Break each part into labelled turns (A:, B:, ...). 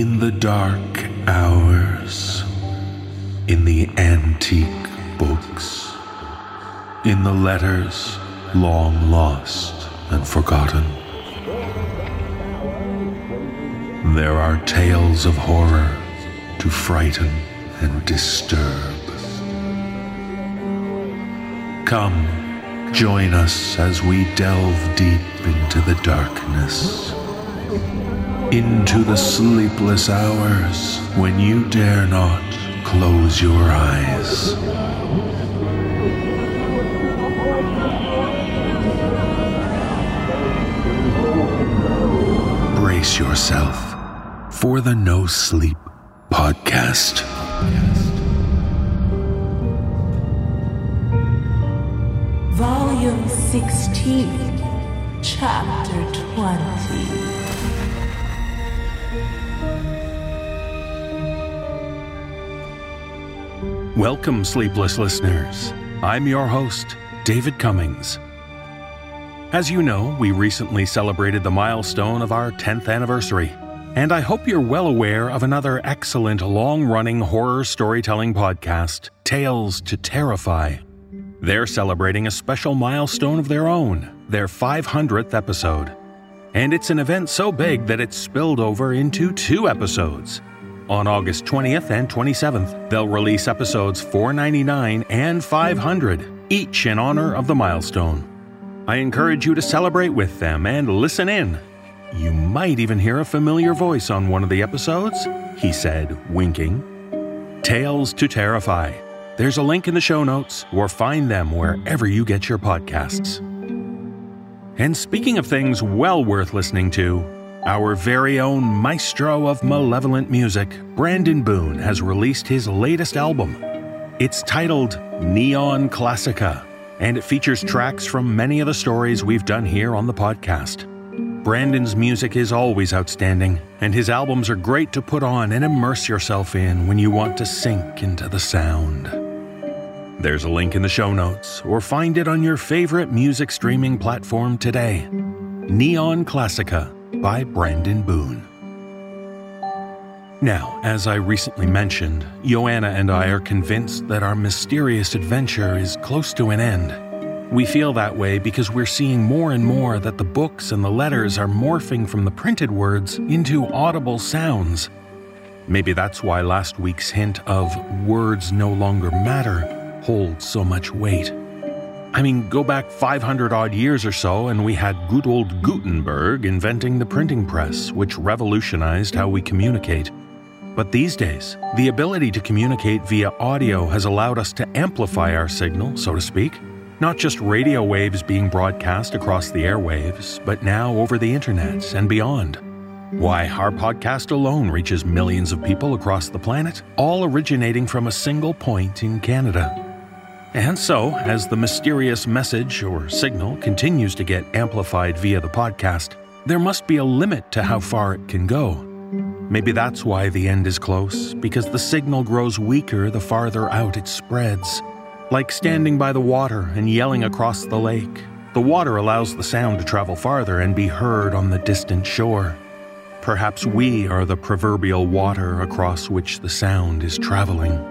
A: In the dark hours, in the antique books, in the letters long lost and forgotten, there are tales of horror to frighten and disturb. Come, join us as we delve deep into the darkness, into the sleepless hours when you dare not close your eyes. Brace yourself for the NoSleep Podcast.
B: Volume 16, Chapter 20.
A: Welcome, sleepless listeners. I'm your host, David Cummings. As you know, we recently celebrated the milestone of our 10th anniversary, and I hope you're well aware of another excellent long running horror storytelling podcast, Tales to Terrify. They're celebrating a special milestone of their own, their 500th episode. And it's an event so big that it's spilled over into two episodes. On August 20th and 27th, they'll release episodes 499 and 500, each in honor of the milestone. I encourage you to celebrate with them and listen in. You might even hear a familiar voice on one of the episodes, he said, winking. Tales to Terrify. There's a link in the show notes, or find them wherever you get your podcasts. And speaking of things well worth listening to, our very own maestro of malevolent music, Brandon Boone, has released his latest album. It's titled Neon Classica, and it features tracks from many of the stories we've done here on the podcast. Brandon's music is always outstanding, and his albums are great to put on and immerse yourself in when you want to sink into the sound. There's a link in the show notes, or find it on your favorite music streaming platform today. Neon Classica by Brandon Boone. Now, as I recently mentioned, Joanna and I are convinced that our mysterious adventure is close to an end. We feel that way because we're seeing more and more that the books and the letters are morphing from the printed words into audible sounds. Maybe that's why last week's hint of words no longer matter holds so much weight. I mean, go back 500 odd years or so, and we had good old Gutenberg inventing the printing press, which revolutionized how we communicate. But these days, the ability to communicate via audio has allowed us to amplify our signal, so to speak. Not just radio waves being broadcast across the airwaves, but now over the internet and beyond. Why, our podcast alone reaches millions of people across the planet, all originating from a single point in Canada. And so, as the mysterious message or signal continues to get amplified via the podcast, there must be a limit to how far it can go. Maybe that's why the end is close, because the signal grows weaker the farther out it spreads. Like standing by the water and yelling across the lake, the water allows the sound to travel farther and be heard on the distant shore. Perhaps we are the proverbial water across which the sound is traveling.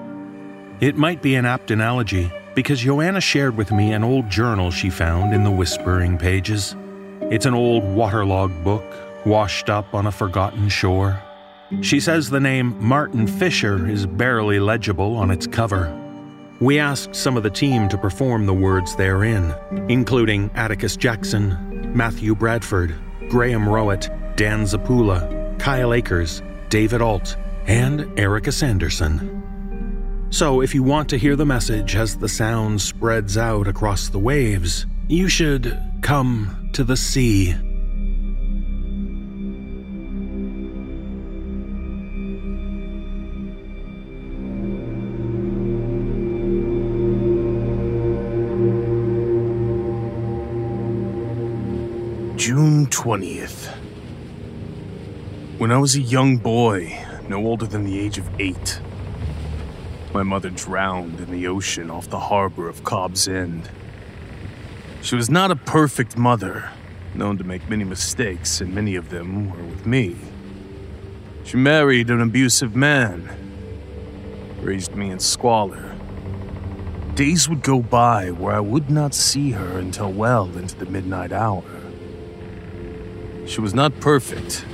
A: It might be an apt analogy, because Joanna shared with me an old journal she found in the whispering pages. It's an old waterlogged book, washed up on a forgotten shore. She says the name Martin Fisher is barely legible on its cover. We asked some of the team to perform the words therein, including Atticus Jackson, Matthew Bradford, Graham Rowat, Dan Zappulla, Kyle Akers, David Ault, and Erika Sanderson. So, if you want to hear the message as the sound spreads out across the waves, you should come to the sea.
C: June 20th. When I was a young boy, no older than the age of eight, my mother drowned in the ocean off the harbor of Cobb's End. She was not a perfect mother, known to make many mistakes, and many of them were with me. She married an abusive man, raised me in squalor. Days would go by where I would not see her until well into the midnight hour. She was not perfect,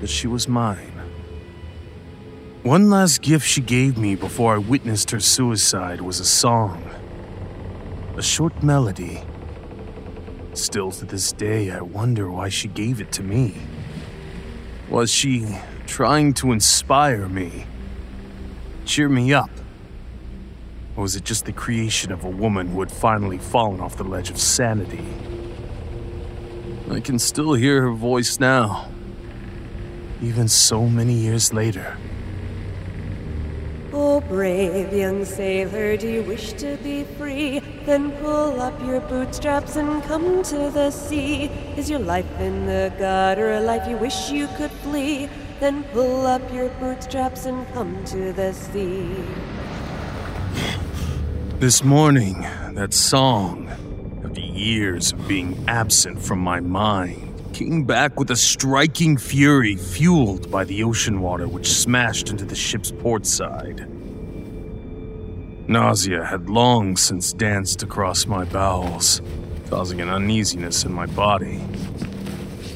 C: but she was mine. One last gift she gave me before I witnessed her suicide was a song, a short melody. Still to this day, I wonder why she gave it to me. Was she trying to inspire me? Cheer me up? Or was it just the creation of a woman who had finally fallen off the ledge of sanity? I can still hear her voice now, even so many years later.
D: Brave young sailor, do you wish to be free? Then pull up your bootstraps and come to the sea. Is your life in the gutter a life you wish you could flee? Then pull up your bootstraps and come to the sea.
C: This morning, that song, after years of being absent from my mind, came back with a striking fury fueled by the ocean water which smashed into the ship's port side. Nausea had long since danced across my bowels, causing an uneasiness in my body.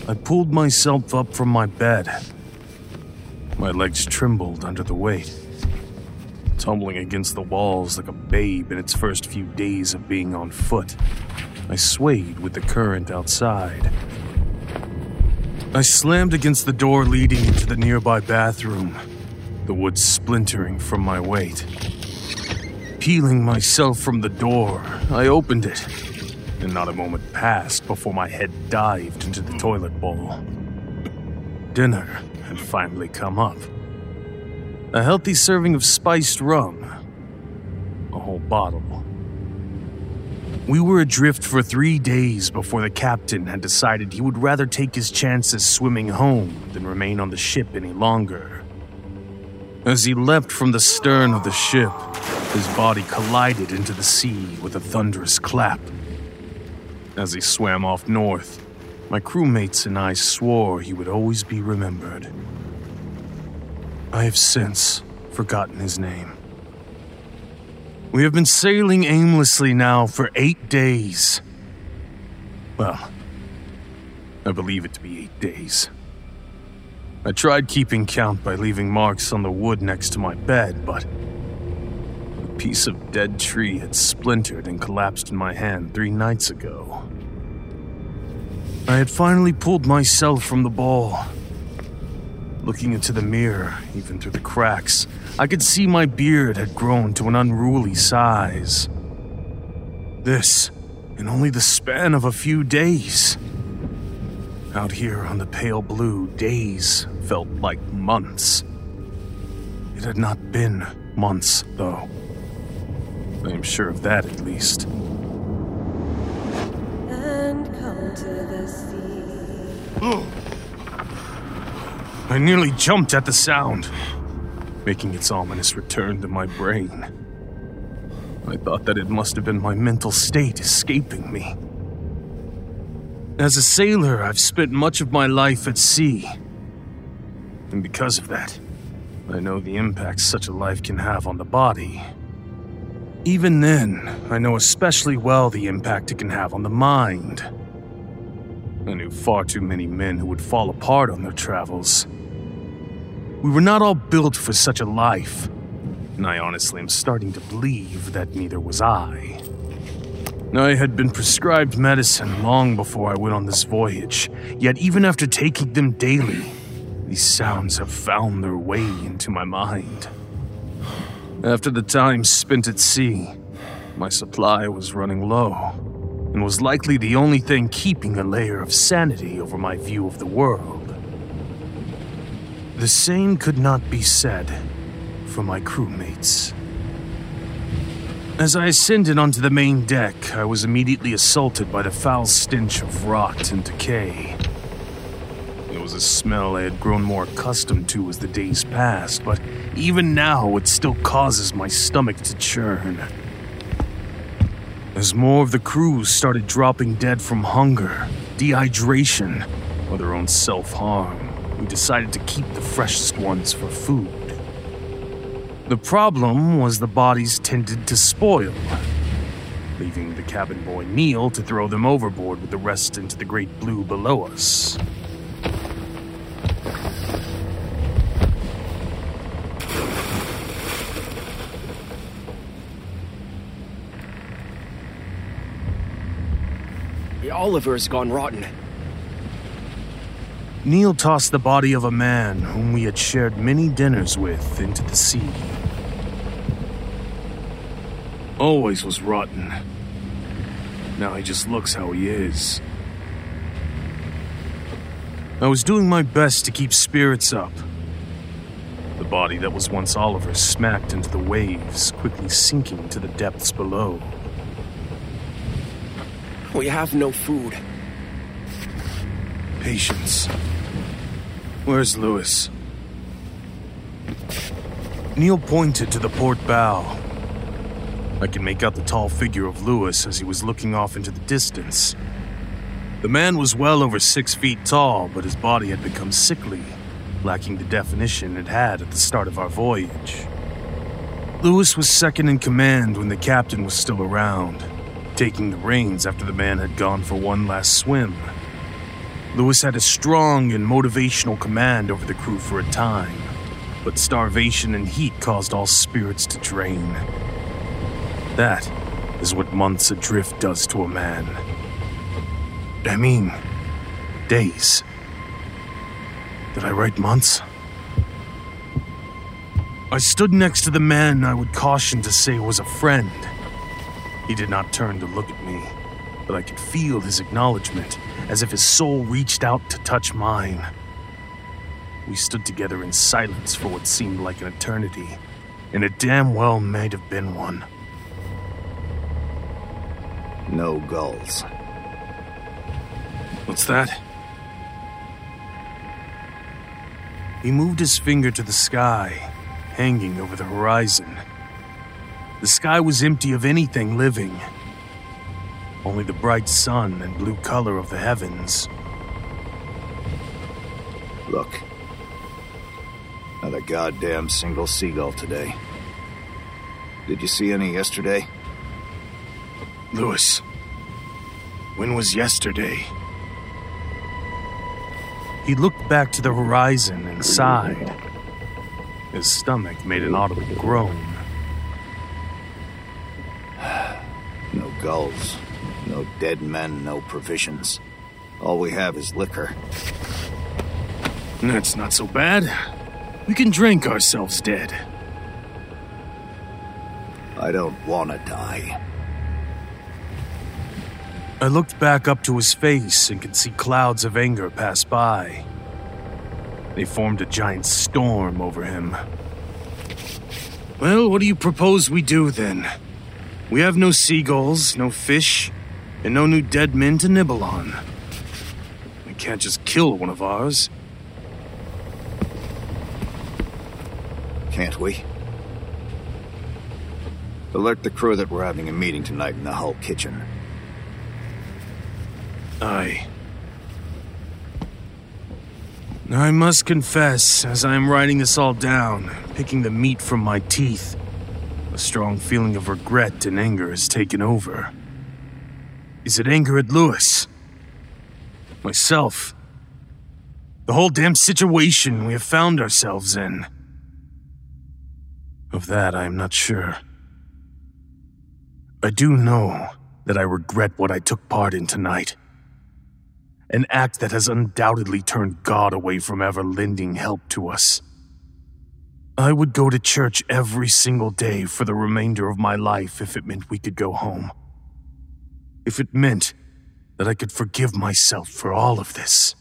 C: I pulled myself up from my bed. My legs trembled under the weight, tumbling against the walls like a babe in its first few days of being on foot. I swayed with the current outside. I slammed against the door leading into the nearby bathroom, the wood splintering from my weight. Peeling myself from the door, I opened it, and not a moment passed before my head dived into the toilet bowl. Dinner had finally come up. A healthy serving of spiced rum, a whole bottle. We were adrift for three days before the captain had decided he would rather take his chances swimming home than remain on the ship any longer. As he leapt from the stern of the ship, his body collided into the sea with a thunderous clap. As he swam off north, my crewmates and I swore he would always be remembered. I have since forgotten his name. We have been sailing aimlessly now for eight days. Well, I believe it to be eight days. I tried keeping count by leaving marks on the wood next to my bed, but a piece of dead tree had splintered and collapsed in my hand three nights ago. I had finally pulled myself from the ball. Looking into the mirror, even through the cracks, I could see my beard had grown to an unruly size. This, in only the span of a few days. Out here on the pale blue, days felt like months. It had not been months, though. I am sure of that at least.
D: And come to the sea.
C: I nearly jumped at the sound, making its ominous return to my brain. I thought that it must have been my mental state escaping me. As a sailor, I've spent much of my life at sea. And because of that, I know the impact such a life can have on the body. Even then, I know especially well the impact it can have on the mind. I knew far too many men who would fall apart on their travels. We were not all built for such a life, and I honestly am starting to believe that neither was I. I had been prescribed medicine long before I went on this voyage, yet, even after taking them daily, these sounds have found their way into my mind. After the time spent at sea, my supply was running low, and was likely the only thing keeping a layer of sanity over my view of the world. The same could not be said for my crewmates. As I ascended onto the main deck, I was immediately assaulted by the foul stench of rot and decay. It was a smell I had grown more accustomed to as the days passed, but even now it still causes my stomach to churn. As more of the crew started dropping dead from hunger, dehydration, or their own self harm, we decided to keep the freshest ones for food. The problem was the bodies tended to spoil, leaving the cabin boy Neal to throw them overboard with the rest into the great blue below us.
E: Oliver's gone rotten.
C: Neal tossed the body of a man whom we had shared many dinners with into the sea. Always was rotten. Now he just looks how he is. I was doing my best to keep spirits up. The body that was once Oliver smacked into the waves, quickly sinking to the depths below.
E: We have no food.
C: Patience. Where's Louis? Neal pointed to the port bow. I could make out the tall figure of Louis as he was looking off into the distance. The man was well over six feet tall, but his body had become sickly, lacking the definition it had at the start of our voyage. Louis was second in command when the captain was still around taking the reins after the man had gone for one last swim. Louis had a strong and motivational command over the crew for a time, but starvation and heat caused all spirits to drain. That is what months adrift does to a man. I mean, days. Did I write months? I stood next to the man I would caution to say was a friend. He did not turn to look at me, but I could feel his acknowledgement, as if his soul reached out to touch mine. We stood together in silence for what seemed like an eternity, and it damn well might have been one.
F: No gulls.
C: What's that? He moved his finger to the sky, hanging over the horizon. The sky was empty of anything living. Only the bright sun and blue color of the heavens.
F: Look. Not a goddamn single seagull today. Did you see any yesterday?
C: Louis, when was yesterday? He looked back to the horizon and sighed. His stomach made an audible groan.
F: No gulls, no dead men, no provisions. All we have is liquor.
C: That's not so bad. We can drink ourselves dead.
F: I don't want to die.
C: I looked back up to his face and could see clouds of anger pass by. They formed a giant storm over him. Well, what do you propose we do then? We have no seagulls, no fish, and no new dead men to nibble on. We can't just kill one of ours.
F: Can't we? Alert the crew that we're having a meeting tonight in the hull kitchen.
C: Aye. I must confess, as I am writing this all down, picking the meat from my teeth, a strong feeling of regret and anger has taken over. Is it anger at Louis? Myself? The whole damn situation we have found ourselves in? Of that, I am not sure. I do know that I regret what I took part in tonight. An act that has undoubtedly turned God away from ever lending help to us. I would go to church every single day for the remainder of my life if it meant we could go home. If it meant that I could forgive myself for all of this.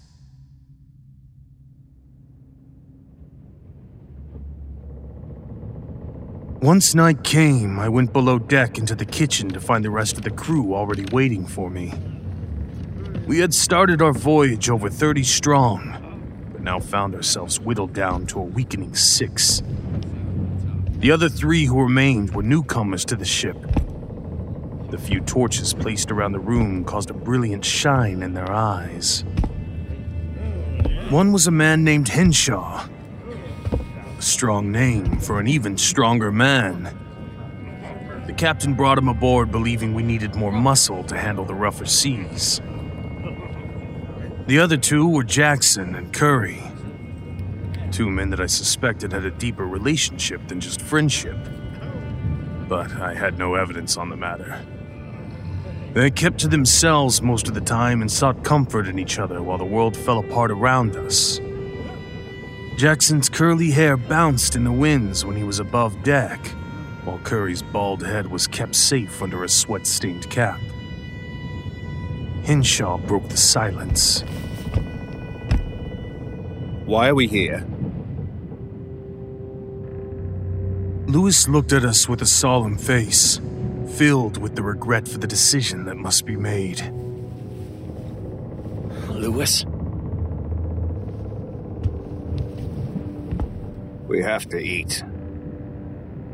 C: Once night came, I went below deck into the kitchen to find the rest of the crew already waiting for me. We had started our voyage over 30 strong, but now found ourselves whittled down to a weakening six. The other three who remained were newcomers to the ship. The few torches placed around the room caused a brilliant shine in their eyes. One was a man named Henshaw. A strong name for an even stronger man. The captain brought him aboard believing we needed more muscle to handle the rougher seas. The other two were Jackson and Curry. Two men that I suspected had a deeper relationship than just friendship. But I had no evidence on the matter. They kept to themselves most of the time and sought comfort in each other while the world fell apart around us. Jackson's curly hair bounced in the winds when he was above deck, while Curry's bald head was kept safe under a sweat stained cap. Henshaw broke the silence.
G: Why are we here?
C: Louis looked at us with a solemn face, filled with the regret for the decision that must be made.
E: Louis?
F: We have to eat.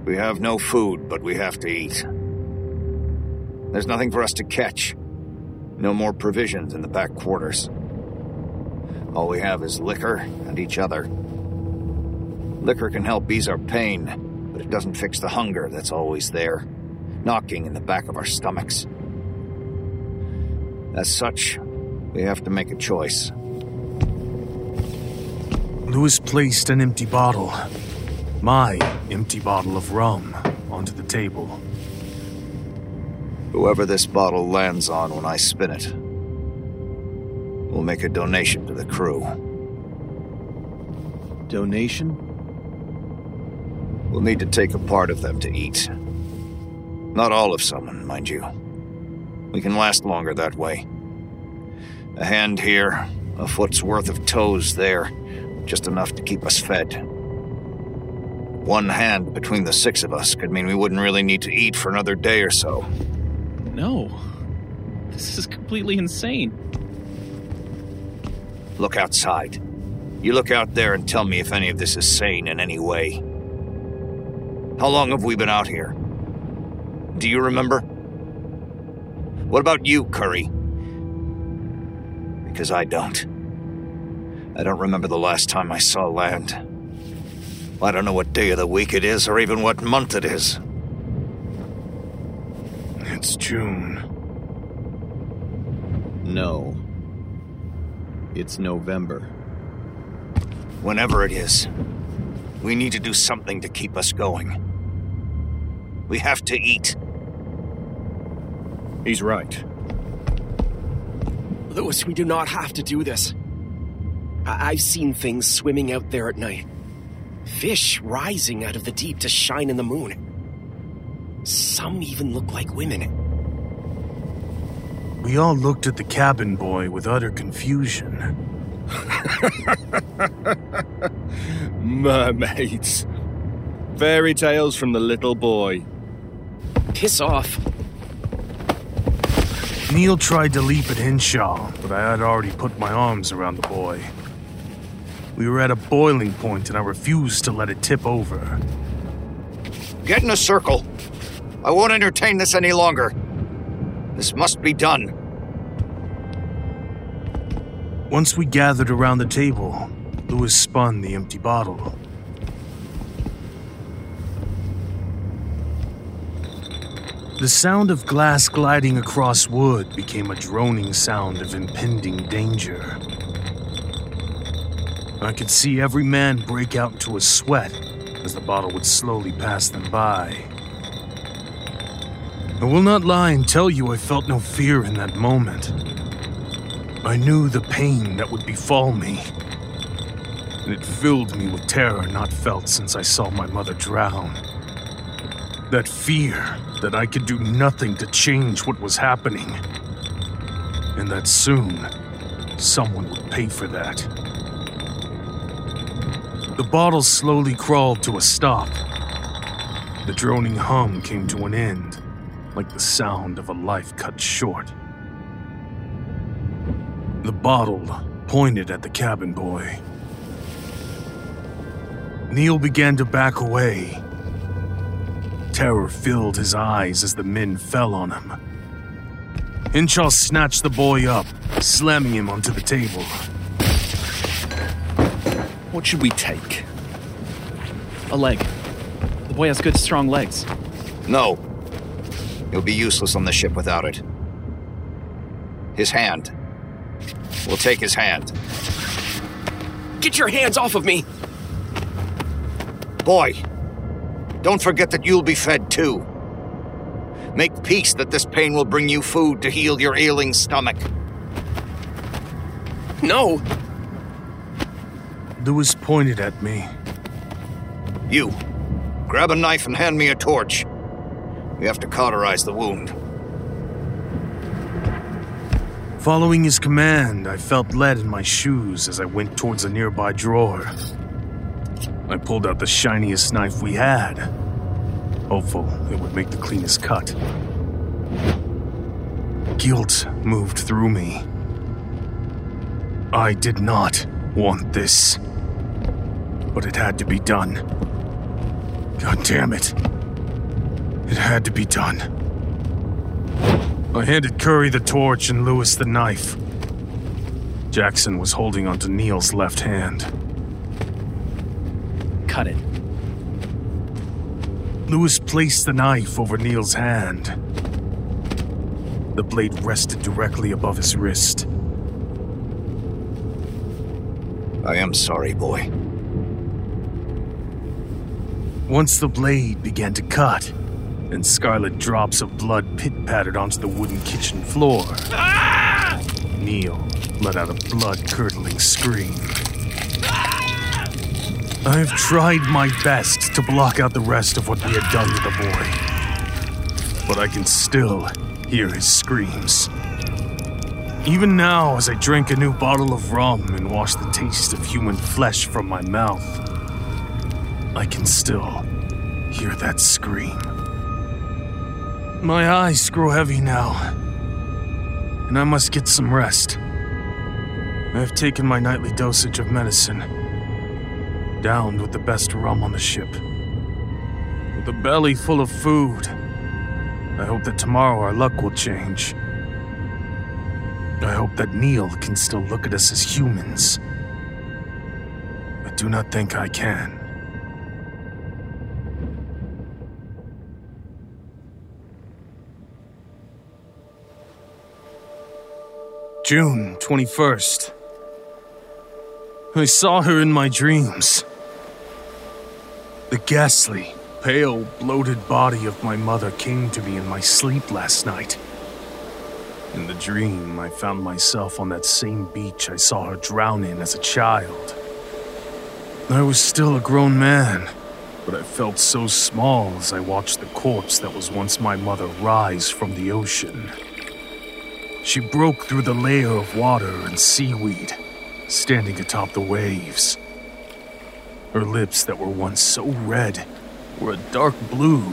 F: We have no food, but we have to eat. There's nothing for us to catch. No more provisions in the back quarters. All we have is liquor and each other. Liquor can help ease our pain, but it doesn't fix the hunger that's always there, knocking in the back of our stomachs. As such, we have to make a choice.
C: Louis placed an empty bottle, my empty bottle of rum, onto the table.
F: Whoever this bottle lands on when I spin it, will make a donation to the crew.
G: Donation?
F: We'll need to take a part of them to eat. Not all of someone, mind you. We can last longer that way. A hand here, a foot's worth of toes there, just enough to keep us fed. One hand between the six of us could mean we wouldn't really need to eat for another day or so.
H: No. This is completely insane.
F: Look outside. You look out there and tell me if any of this is sane in any way. How long have we been out here? Do you remember? What about you, Curry? Because I don't. I don't remember the last time I saw land. I don't know what day of the week it is or even what month it is.
C: It's June.
G: No. It's November.
F: Whenever it is, we need to do something to keep us going. We have to eat.
G: He's right.
E: Louis, we do not have to do this. I- I've seen things swimming out there at night. Fish rising out of the deep to shine in the moon. Some even look like women.
C: We all looked at the cabin boy with utter confusion.
G: Mermaids. Fairy tales from the little boy.
E: Piss off.
C: Neal tried to leap at Henshaw, but I had already put my arms around the boy. We were at a boiling point, and I refused to let it tip over.
F: Get in a circle. I won't entertain this any longer. This must be done.
C: Once we gathered around the table, Louis spun the empty bottle. The sound of glass gliding across wood became a droning sound of impending danger. I could see every man break out into a sweat as the bottle would slowly pass them by. I will not lie and tell you I felt no fear in that moment. I knew the pain that would befall me, and it filled me with terror not felt since I saw my mother drown. That fear that I could do nothing to change what was happening, and that soon someone would pay for that. The bottle slowly crawled to a stop. The droning hum came to an end, like the sound of a life cut short. The bottle pointed at the cabin boy. Neal began to back away. Terror filled his eyes as the men fell on him. Henshaw snatched the boy up, slamming him onto the table.
H: What should we take? A leg. The boy has good, strong legs.
F: No. He'll be useless on the ship without it. His hand. We'll take his hand.
E: Get your hands off of me!
F: Boy, don't forget that you'll be fed too. Make peace that this pain will bring you food to heal your ailing stomach.
E: No!
C: Louis pointed at me.
F: You, grab a knife and hand me a torch. We have to cauterize the wound.
C: Following his command, I felt lead in my shoes as I went towards a nearby drawer. I pulled out the shiniest knife we had, hopeful it would make the cleanest cut. Guilt moved through me. I did not want this, but it had to be done. God damn it. It had to be done. I handed Curry the torch and Louis the knife. Jackson was holding onto Neal's left hand.
H: Cut it.
C: Louis placed the knife over Neal's hand. The blade rested directly above his wrist.
F: I am sorry, boy.
C: Once the blade began to cut, and scarlet drops of blood pit pattered onto the wooden kitchen floor, ah! Neal let out a blood curdling scream. I've tried my best to block out the rest of what we had done to the boy, but I can still hear his screams. Even now, as I drink a new bottle of rum and wash the taste of human flesh from my mouth, I can still hear that scream. My eyes grow heavy now, and I must get some rest. I have taken my nightly dosage of medicine, downed with the best rum on the ship. With a belly full of food, I hope that tomorrow our luck will change. I hope that Neal can still look at us as humans. I do not think I can. June 21st. I saw her in my dreams. The ghastly, pale, bloated body of my mother came to me in my sleep last night. In the dream, I found myself on that same beach I saw her drown in as a child. I was still a grown man, but I felt so small as I watched the corpse that was once my mother rise from the ocean. She broke through the layer of water and seaweed, standing atop the waves. Her lips that were once so red were a dark blue,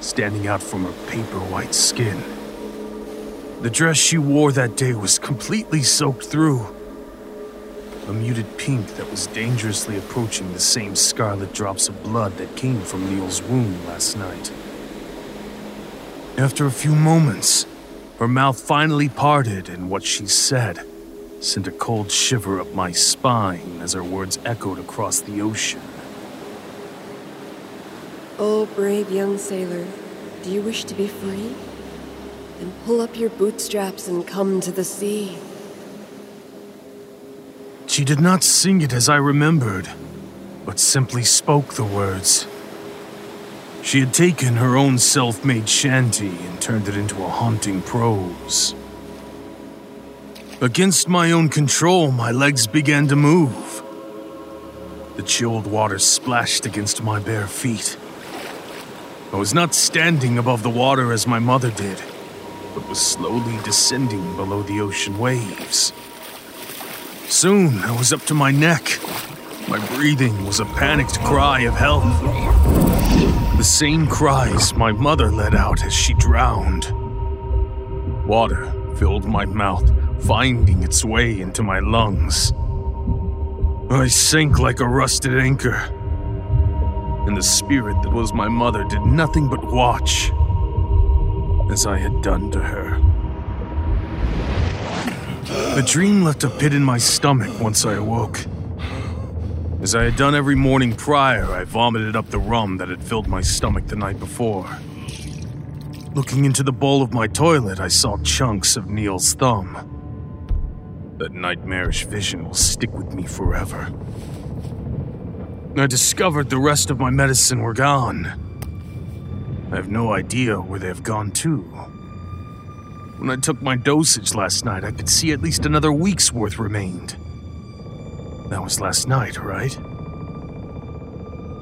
C: standing out from her paper white skin. The dress she wore that day was completely soaked through. A muted pink that was dangerously approaching the same scarlet drops of blood that came from Neal's wound last night. After a few moments, her mouth finally parted, and what she said sent a cold shiver up my spine as her words echoed across the ocean.
D: Oh, brave young sailor, do you wish to be free? Then pull up your bootstraps and come to the sea.
C: She did not sing it as I remembered, but simply spoke the words. She had taken her own self made shanty and turned it into a haunting prose. Against my own control, my legs began to move. The chilled water splashed against my bare feet. I was not standing above the water as my mother did, but was slowly descending below the ocean waves. Soon I was up to my neck. My breathing was a panicked cry of help. The same cries my mother let out as she drowned. Water filled my mouth, finding its way into my lungs. I sank like a rusted anchor, and the spirit that was my mother did nothing but watch, as I had done to her. The dream left a pit in my stomach once I awoke. As I had done every morning prior, I vomited up the rum that had filled my stomach the night before. Looking into the bowl of my toilet, I saw chunks of Neal's thumb. That nightmarish vision will stick with me forever. I discovered the rest of my medicine were gone. I have no idea where they have gone to. When I took my dosage last night, I could see at least another week's worth remained. That was last night, right?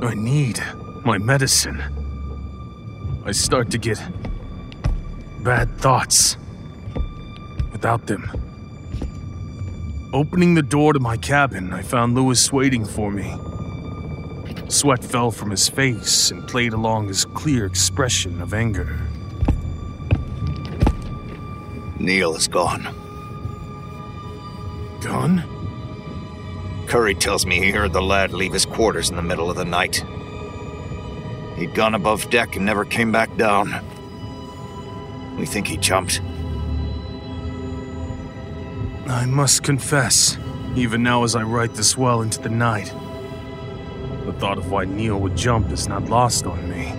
C: I need my medicine. I start to get bad thoughts. Without them. Opening the door to my cabin, I found Louis waiting for me. Sweat fell from his face and played along his clear expression of anger.
F: Neal is gone.
C: Gone?
F: Curry tells me he heard the lad leave his quarters in the middle of the night. He'd gone above deck and never came back down. We think he jumped.
C: I must confess, even now as I write this well into the night, the thought of why Neal would jump is not lost on me.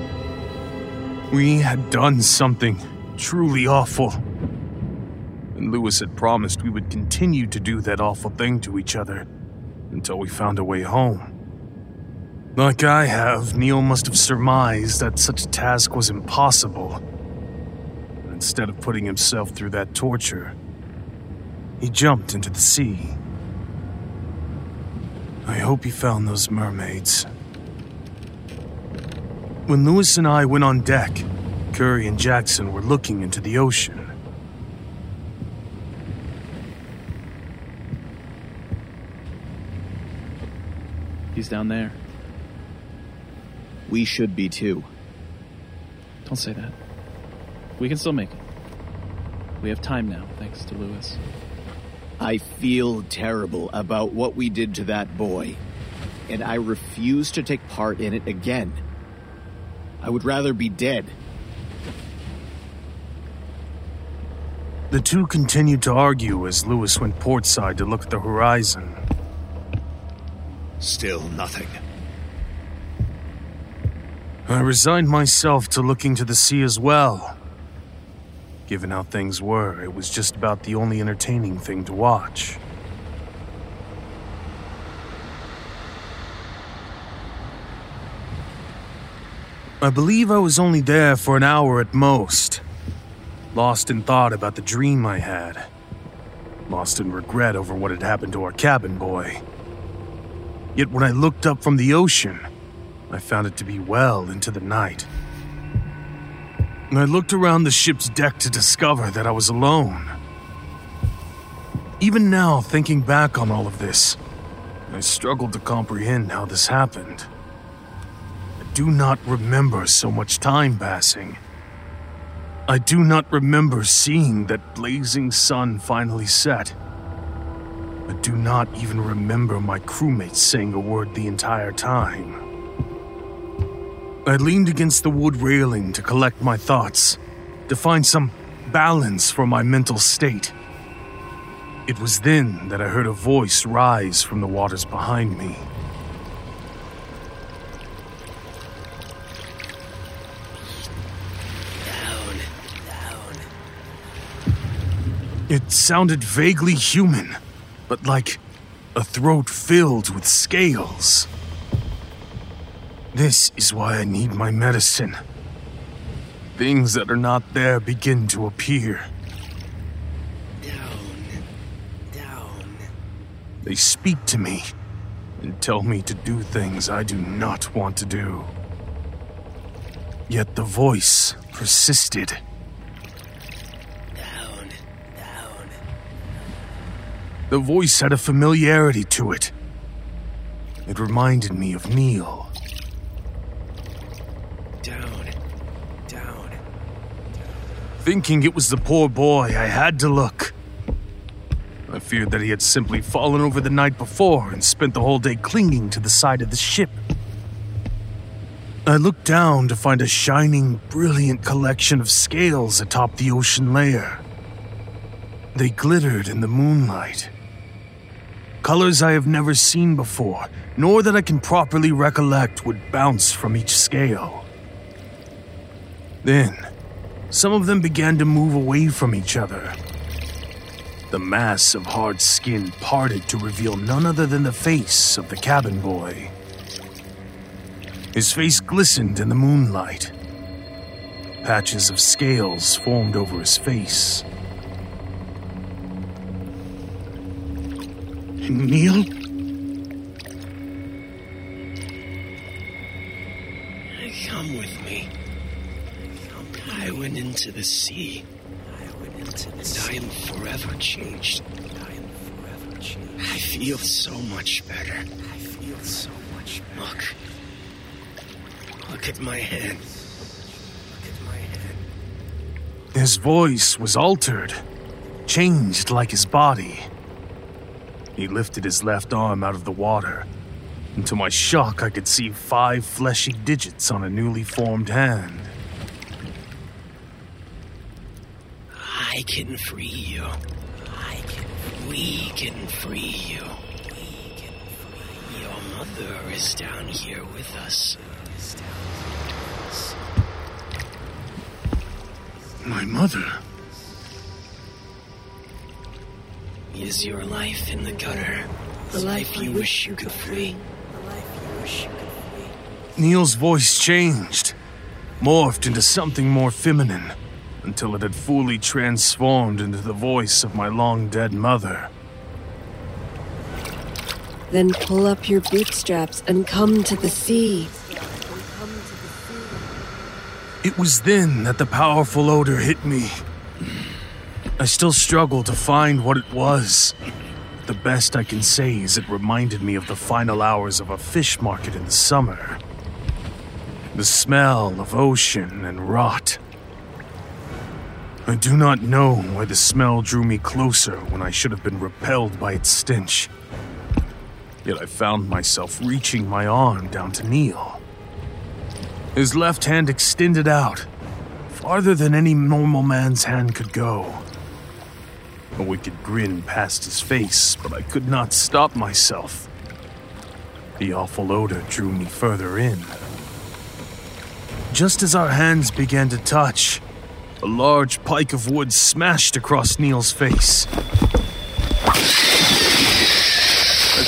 C: We had done something truly awful. And Louis had promised we would continue to do that awful thing to each other until we found a way home. Like I have, Neal must have surmised that such a task was impossible. Instead of putting himself through that torture, he jumped into the sea. I hope he found those mermaids. When Louis and I went on deck, Curry and Jackson were looking into the ocean.
H: He's down there.
E: We should be too.
H: Don't say that. We can still make it. We have time now, thanks to Louis.
E: I feel terrible about what we did to that boy, and I refuse to take part in it again. I would rather be dead.
C: The two continued to argue as Louis went portside to look at the horizon.
F: Still nothing.
C: I resigned myself to looking to the sea as well. Given how things were, it was just about the only entertaining thing to watch. I believe I was only there for an hour at most. Lost in thought about the dream I had. Lost in regret over what had happened to our cabin boy. Yet when I looked up from the ocean, I found it to be well into the night. I looked around the ship's deck to discover that I was alone. Even now, thinking back on all of this, I struggled to comprehend how this happened. I do not remember so much time passing. I do not remember seeing that blazing sun finally set. I do not even remember my crewmates saying a word the entire time. I leaned against the wood railing to collect my thoughts, to find some balance for my mental state. It was then that I heard a voice rise from the waters behind me.
E: Down, down.
C: It sounded vaguely human, but like a throat filled with scales. This is why I need my medicine. Things that are not there begin to appear.
E: Down, down.
C: They speak to me and tell me to do things I do not want to do. Yet the voice persisted.
E: Down, down.
C: The voice had a familiarity to it. It reminded me of Neal.
E: Down, down.
C: Thinking it was the poor boy, I had to look. I feared that he had simply fallen over the night before and spent the whole day clinging to the side of the ship. I looked down to find a shining, brilliant collection of scales atop the ocean layer. They glittered in the moonlight. Colors I have never seen before, nor that I can properly recollect, would bounce from each scale. Then, some of them began to move away from each other. The mass of hard skin parted to reveal none other than the face of the cabin boy. His face glistened in the moonlight. Patches of scales formed over his face.
E: Neal? I went into the sea. I am forever changed. I am forever changed. I feel so much better. I feel so much better. Look. Look at my hand. Look at my hand.
C: His voice was altered, changed like his body. He lifted his left arm out of the water, and to my shock, I could see five fleshy digits on a newly formed hand.
E: I can free you. I can. We can free you. We can free you. Your mother is down here with us. Is down here with us.
I: My mother.
E: Is your life in the gutter? The life you wish you could free? The life you wish you could free?
C: Neal's voice changed, morphed into something more feminine, until it had fully transformed into the voice of my long dead mother.
D: Then pull up your bootstraps and come to the sea.
C: It was then that the powerful odor hit me. I still struggle to find what it was. The best I can say is it reminded me of the final hours of a fish market in the summer. The smell of ocean and rot. I do not know why the smell drew me closer when I should have been repelled by its stench. Yet I found myself reaching my arm down to Neal. His left hand extended out, farther than any normal man's hand could go. A wicked grin passed his face, but I could not stop myself. The awful odor drew me further in. Just as our hands began to touch, a large pike of wood smashed across Neal's face. I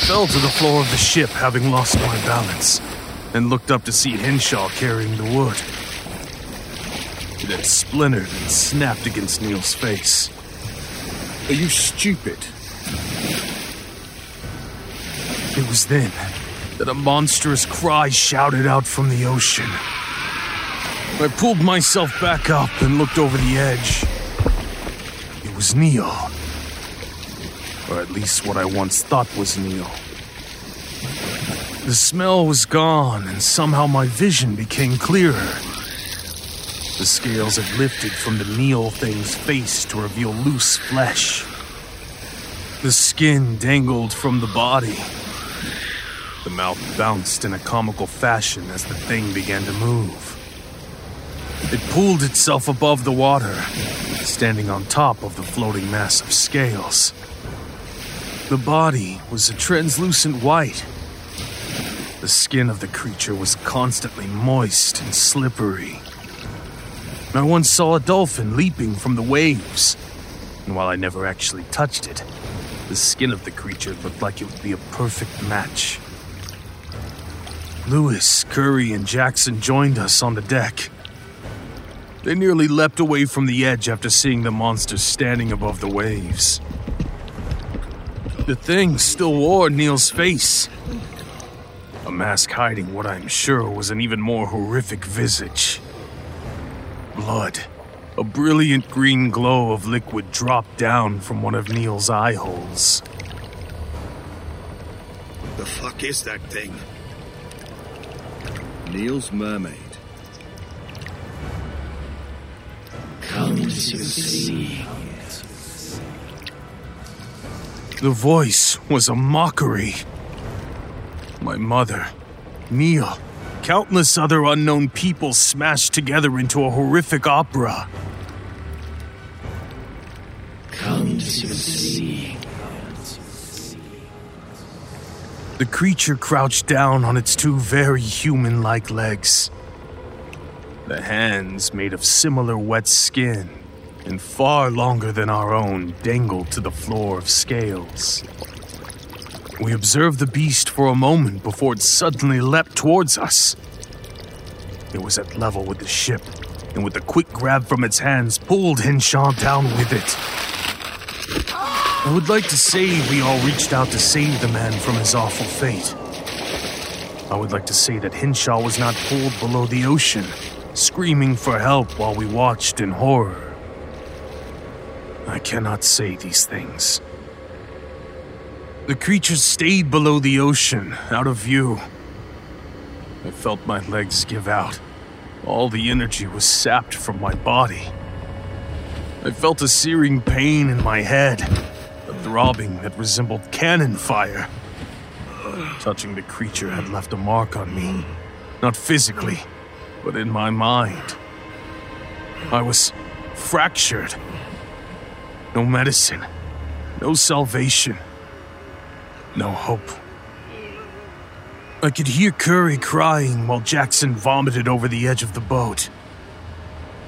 C: fell to the floor of the ship, having lost my balance, and looked up to see Henshaw carrying the wood. It had splintered and snapped against Neal's face.
I: Are you stupid?
C: It was then that a monstrous cry shouted out from the ocean. I pulled myself back up and looked over the edge. It was Neal. Or at least what I once thought was Neal. The smell was gone, and somehow my vision became clearer. The scales had lifted from the Neal thing's face to reveal loose flesh. The skin dangled from the body. The mouth bounced in a comical fashion as the thing began to move. It pulled itself above the water, standing on top of the floating mass of scales. The body was a translucent white. The skin of the creature was constantly moist and slippery. I once saw a dolphin leaping from the waves, and while I never actually touched it, the skin of the creature looked like it would be a perfect match. Louis, Curry, and Jackson joined us on the deck. They nearly leapt away from the edge after seeing the monster standing above the waves. The thing still wore Neal's face, a mask hiding what I'm sure was an even more horrific visage. Blood, a brilliant green glow of liquid dropped down from one of Neal's eye holes.
I: The fuck is that thing? Neal's mermaid.
E: Come to see.
C: The voice was a mockery. My mother, Neal, countless other unknown people smashed together into a horrific opera.
E: Come to see.
C: The creature crouched down on its two very human like legs. The hands, made of similar wet skin and far longer than our own, dangled to the floor of scales. We observed the beast for a moment before it suddenly leapt towards us. It was at level with the ship, and with a quick grab from its hands, pulled Henshaw down with it. I would like to say we all reached out to save the man from his awful fate. I would like to say that Henshaw was not pulled below the ocean, screaming for help while we watched in horror. I cannot say these things. The creature stayed below the ocean, out of view. I felt my legs give out. All the energy was sapped from my body. I felt a searing pain in my head, a throbbing that resembled cannon fire. Touching the creature had left a mark on me, not physically, but in my mind. I was fractured. No medicine, no salvation, no hope. I could hear Curry crying while Jackson vomited over the edge of the boat.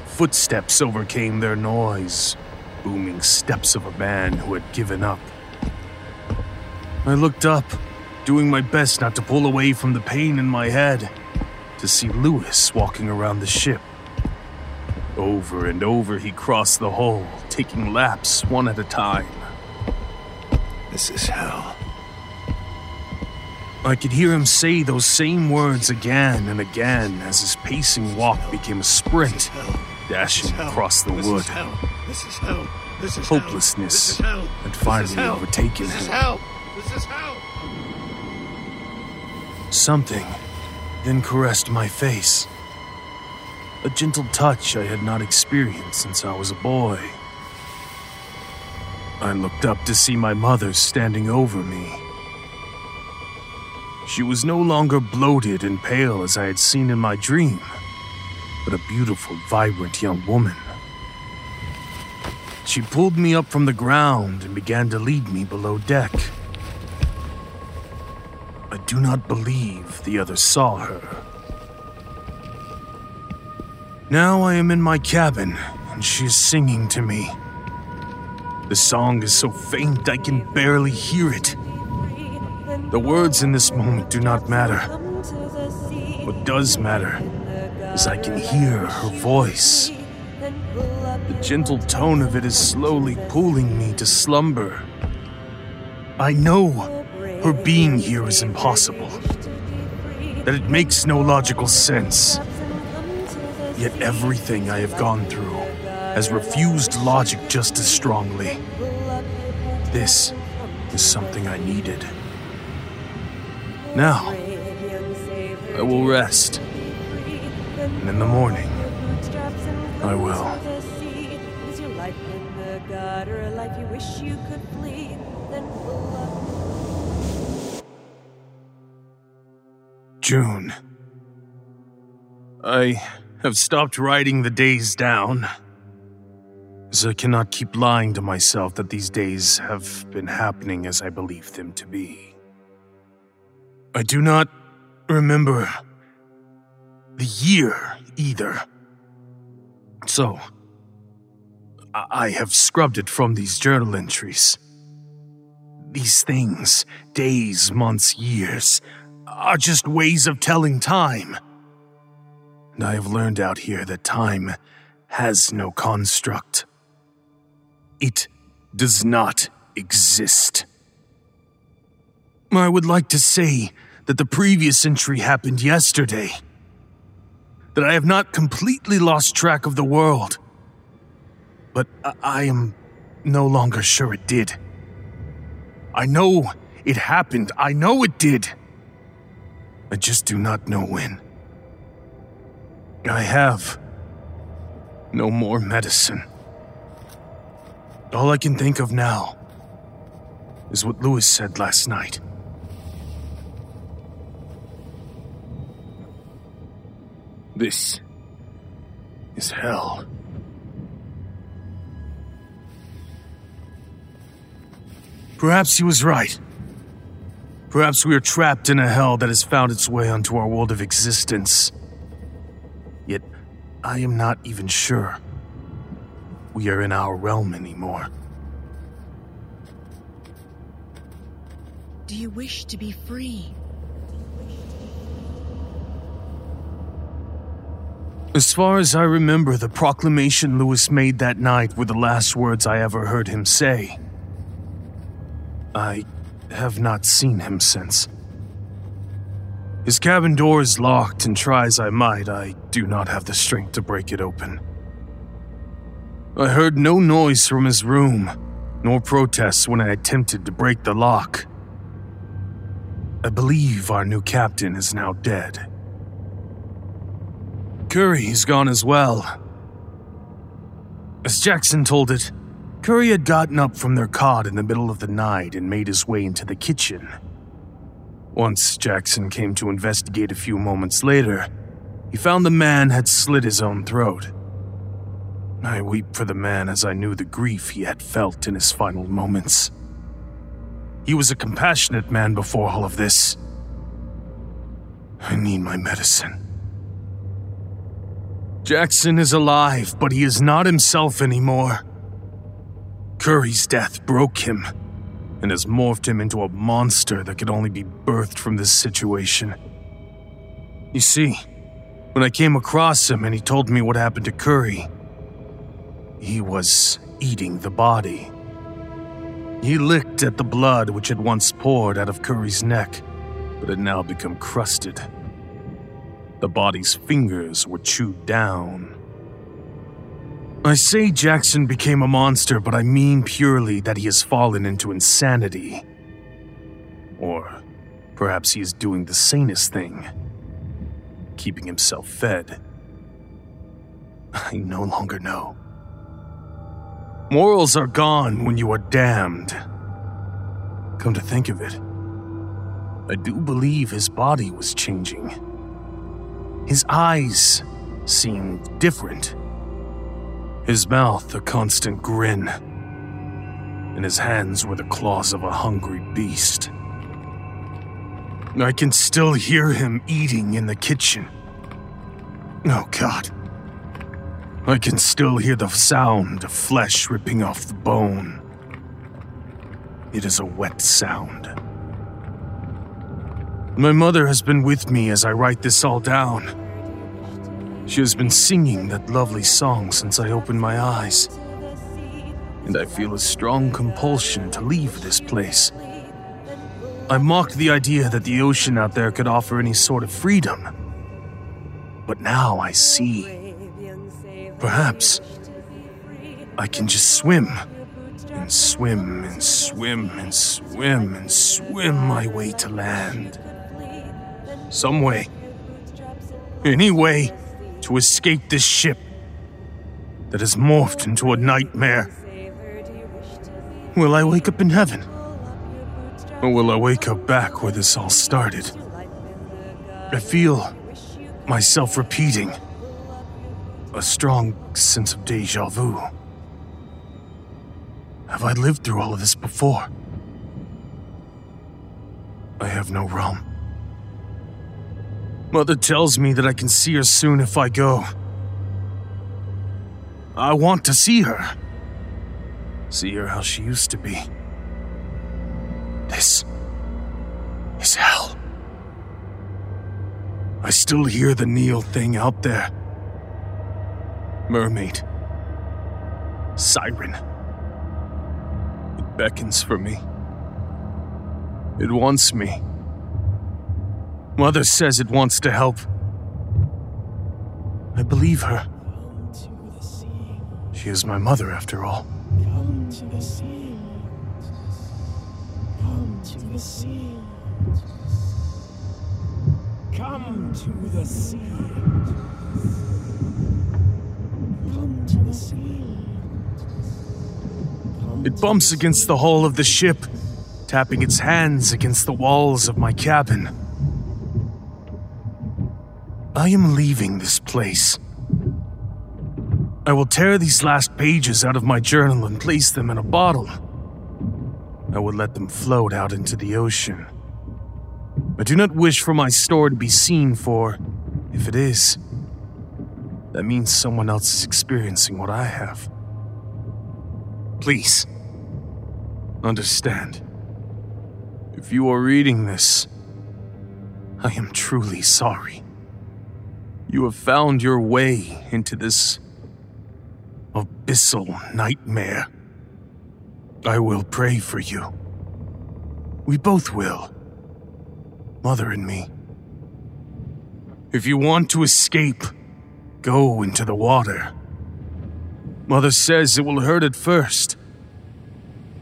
C: Footsteps overcame their noise, booming steps of a man who had given up. I looked up, doing my best not to pull away from the pain in my head, to see Louis walking around the ship. Over and over he crossed the hull, taking laps one at a time.
I: This is hell.
C: I could hear him say those same words again and again as his pacing walk became a sprint, dashing across the wood.
I: This is hell. This is
C: Hopelessness had finally overtaken
I: This is
C: him.
I: hell. This is hell.
C: Something then caressed my face. A gentle touch I had not experienced since I was a boy. I looked up to see my mother standing over me. She was no longer bloated and pale as I had seen in my dream, but a beautiful, vibrant young woman. She pulled me up from the ground and began to lead me below deck. I do not believe the others saw her. Now I am in my cabin, and she is singing to me. The song is so faint I can barely hear it. The words in this moment do not matter. What does matter is I can hear her voice. The gentle tone of it is slowly pulling me to slumber. I know her being here is impossible, that it makes no logical sense. Yet everything I have gone through has refused logic just as strongly. This is something I needed. Now, I will rest, and in the morning, I will. June. I have stopped writing the days down. As I cannot keep lying to myself that these days have been happening as I believe them to be. I do not remember the year either. So, I have scrubbed it from these journal entries. These things, days, months, years, are just ways of telling time. And I have learned out here that time has no construct. It does not exist. I would like to say that the previous entry happened yesterday. That I have not completely lost track of the world. But I, I am no longer sure it did. I know it happened. I know it did. I just do not know when. I have no more medicine. All I can think of now is what Louis said last night. This is hell. Perhaps he was right. Perhaps we are trapped in a hell that has found its way onto our world of existence. Yet, I am not even sure we are in our realm anymore.
J: Do you wish to be free?
C: As far as I remember, the proclamation Louis made that night were the last words I ever heard him say. I have not seen him since. His cabin door is locked, and try as I might, I do not have the strength to break it open. I heard no noise from his room, nor protests when I attempted to break the lock. I believe our new captain is now dead. Curry is gone as well. As Jackson told it, Curry had gotten up from their cot in the middle of the night and made his way into the kitchen. Once Jackson came to investigate a few moments later, he found the man had slit his own throat. I weep for the man as I knew the grief he had felt in his final moments. He was a compassionate man before all of this. I need my medicine. Jackson is alive, but he is not himself anymore. Curry's death broke him and has morphed him into a monster that could only be birthed from this situation. You see, when I came across him and he told me what happened to Curry, he was eating the body. He licked at the blood which had once poured out of Curry's neck, but had now become crusted. The body's fingers were chewed down. I say Jackson became a monster, but I mean purely that he has fallen into insanity. Or perhaps he is doing the sanest thing keeping himself fed. I no longer know. Morals are gone when you are damned. Come to think of it, I do believe his body was changing. His eyes seemed different. His mouth a constant grin. And his hands were the claws of a hungry beast. I can still hear him eating in the kitchen. Oh, God. I can still hear the sound of flesh ripping off the bone. It is a wet sound. My mother has been with me as I write this all down. She has been singing that lovely song since I opened my eyes. And I feel a strong compulsion to leave this place. I mocked the idea that the ocean out there could offer any sort of freedom. But now I see. Perhaps I can just swim and swim and swim and swim and swim my way to land. Some way. Any way to escape this ship that has morphed into a nightmare. Will I wake up in heaven? Or will I wake up back where this all started? I feel myself repeating a strong sense of deja vu. Have I lived through all of this before? I have no realm. Mother tells me that I can see her soon if I go. I want to see her. See her how she used to be. This is hell. I still hear the Neal thing out there. Mermaid. Siren. It beckons for me. It wants me. Mother says it wants to help. I believe her. She is my mother, after all.
K: Come to the sea. Come to the sea. Come to the sea. Come to the sea.
C: It bumps against the hull of the ship, tapping its hands against the walls of my cabin. I am leaving this place. I will tear these last pages out of my journal and place them in a bottle. I will let them float out into the ocean, I do not wish for my store to be seen, for if it is, that means someone else is experiencing what I have. Please, understand. If you are reading this, I am truly sorry. You have found your way into this abyssal nightmare. I will pray for you. We both will. Mother and me. If you want to escape, go into the water. Mother says it will hurt at first,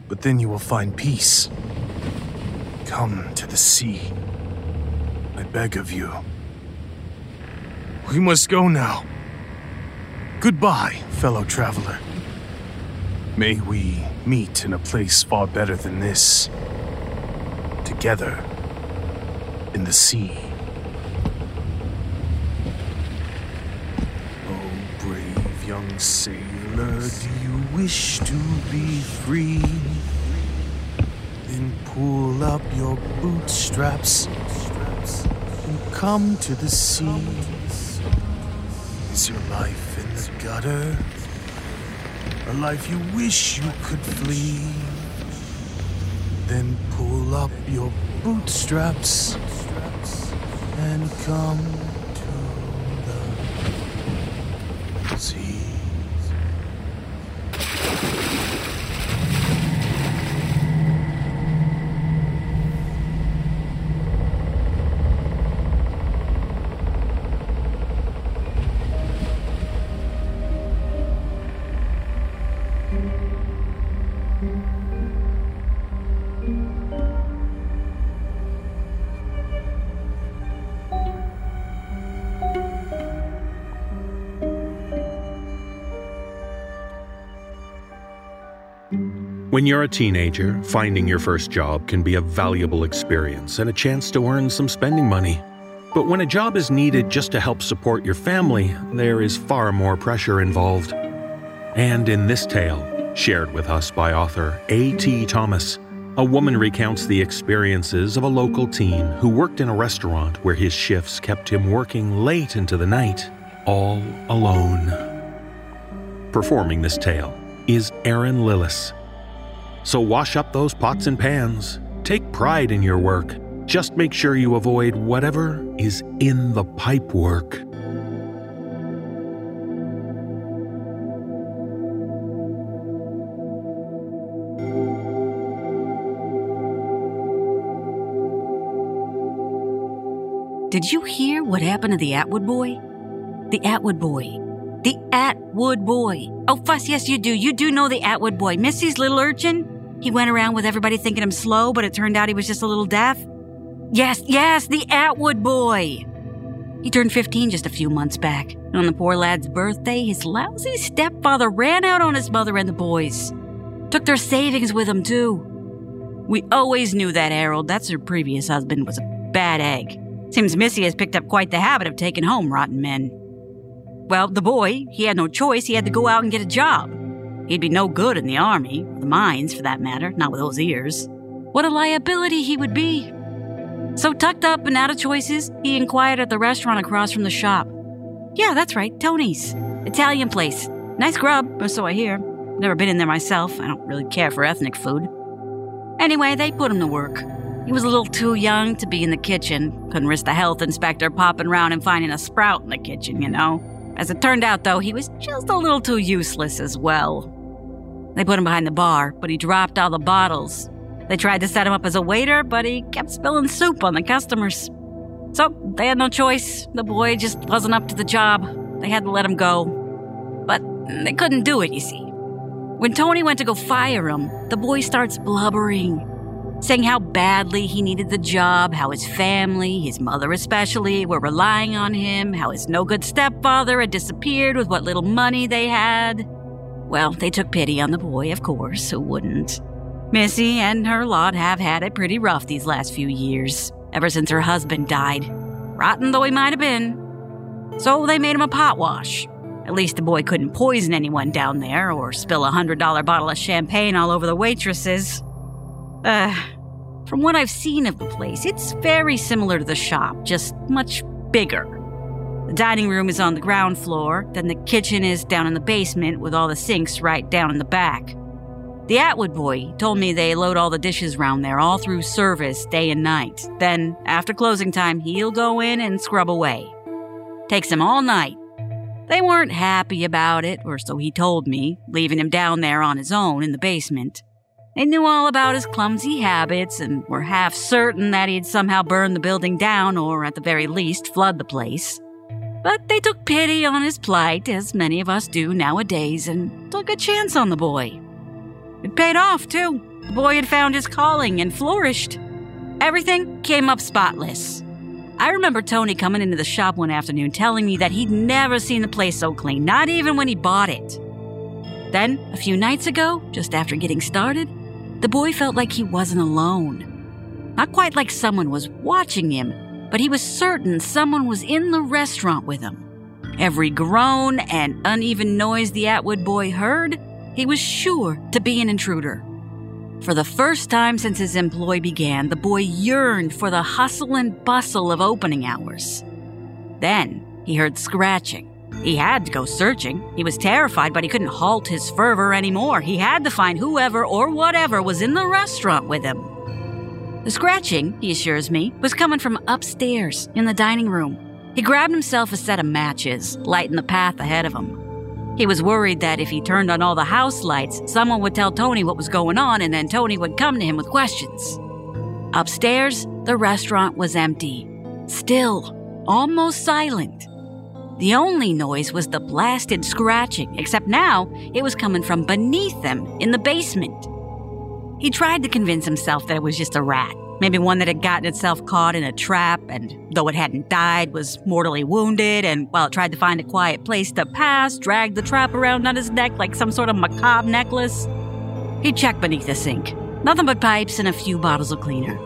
C: but then you will find peace. Come to the sea. I beg of you. We must go now. Goodbye, fellow traveler. May we meet in a place far better than this. Together in the sea. Oh, brave young sailor, do you wish to be free? Then pull up your bootstraps and come to the sea. Is your life in the gutter? A life you wish you could flee? Then pull up your bootstraps and come to the sea.
A: When you're a teenager, finding your first job can be a valuable experience and a chance to earn some spending money. But when a job is needed just to help support your family, there is far more pressure involved. And in this tale, shared with us by author A.T. Thomas, a woman recounts the experiences of a local teen who worked in a restaurant where his shifts kept him working late into the night, all alone. Performing this tale is Erin Lillis. So wash up those pots and pans. Take pride in your work. Just make sure you avoid whatever is in the pipe work.
L: Did you hear what happened to the Atwood boy? The Atwood boy. The Atwood boy. Oh, fuss, yes, you do. You do know the Atwood boy. Missy's little urchin? He went around with everybody thinking him slow, but it turned out he was just a little deaf? Yes, yes, the Atwood boy. He turned 15 just a few months back. And on the poor lad's birthday, his lousy stepfather ran out on his mother and the boys. Took their savings with him, too. We always knew that Harold, that's her previous husband, was a bad egg. Seems Missy has picked up quite the habit of taking home rotten men. Well, the boy, he had no choice. He had to go out and get a job. He'd be no good in the army, or the mines for that matter, not with those ears. What a liability he would be. So, tucked up and out of choices, he inquired at the restaurant across from the shop. Yeah, that's right, Tony's. Italian place. Nice grub, or so I hear. Never been in there myself. I don't really care for ethnic food. Anyway, they put him to work. He was a little too young to be in the kitchen. Couldn't risk the health inspector popping around and finding a sprout in the kitchen, you know. As it turned out, though, he was just a little too useless as well. They put him behind the bar, but he dropped all the bottles. They tried to set him up as a waiter, but he kept spilling soup on the customers. So they had no choice. The boy just wasn't up to the job. They had to let him go. But they couldn't do it, you see. When Tony went to go fire him, the boy starts blubbering saying how badly he needed the job, how his family, his mother especially, were relying on him, how his no good stepfather had disappeared with what little money they had. Well, they took pity on the boy, of course, who wouldn't? Missy and her lot have had it pretty rough these last few years, ever since her husband died. Rotten though he might have been. So they made him a pot wash. At least the boy couldn't poison anyone down there or spill a hundred dollar bottle of champagne all over the waitresses. Uh, From what I've seen of the place, it's very similar to the shop, just much bigger. The dining room is on the ground floor, then the kitchen is down in the basement with all the sinks right down in the back. The Atwood boy told me they load all the dishes round there all through service, day and night. Then, after closing time, he'll go in and scrub away. Takes him all night. They weren't happy about it, or so he told me, leaving him down there on his own in the basement. They knew all about his clumsy habits and were half certain that he'd somehow burn the building down or, at the very least, flood the place. But they took pity on his plight, as many of us do nowadays, and took a chance on the boy. It paid off, too. The boy had found his calling and flourished. Everything came up spotless. I remember Tony coming into the shop one afternoon telling me that he'd never seen the place so clean, not even when he bought it. Then, a few nights ago, just after getting started, the boy felt like he wasn't alone. Not quite like someone was watching him, but he was certain someone was in the restaurant with him. Every groan and uneven noise the Atwood boy heard he was sure to be an intruder. For the first time since his employ began, the boy yearned for the hustle and bustle of opening hours. Then he heard scratching. He had to go searching. He was terrified, but he couldn't halt his fervor anymore. He had to find whoever or whatever was in the restaurant with him. The scratching, he assures me, was coming from upstairs in the dining room. He grabbed himself a set of matches, lighting the path ahead of him. He was worried that if he turned on all the house lights, someone would tell Tony what was going on and then Tony would come to him with questions. Upstairs, the restaurant was empty. Still, almost silent. The only noise was the blasted scratching, except now it was coming from beneath them in the basement. He tried to convince himself that it was just a rat, Maybe one that had gotten itself caught in a trap and, though it hadn't died, was mortally wounded, and while it tried to find a quiet place to pass, dragged the trap around on his neck like some sort of macabre necklace. He checked beneath the sink. Nothing but pipes and a few bottles of cleaner.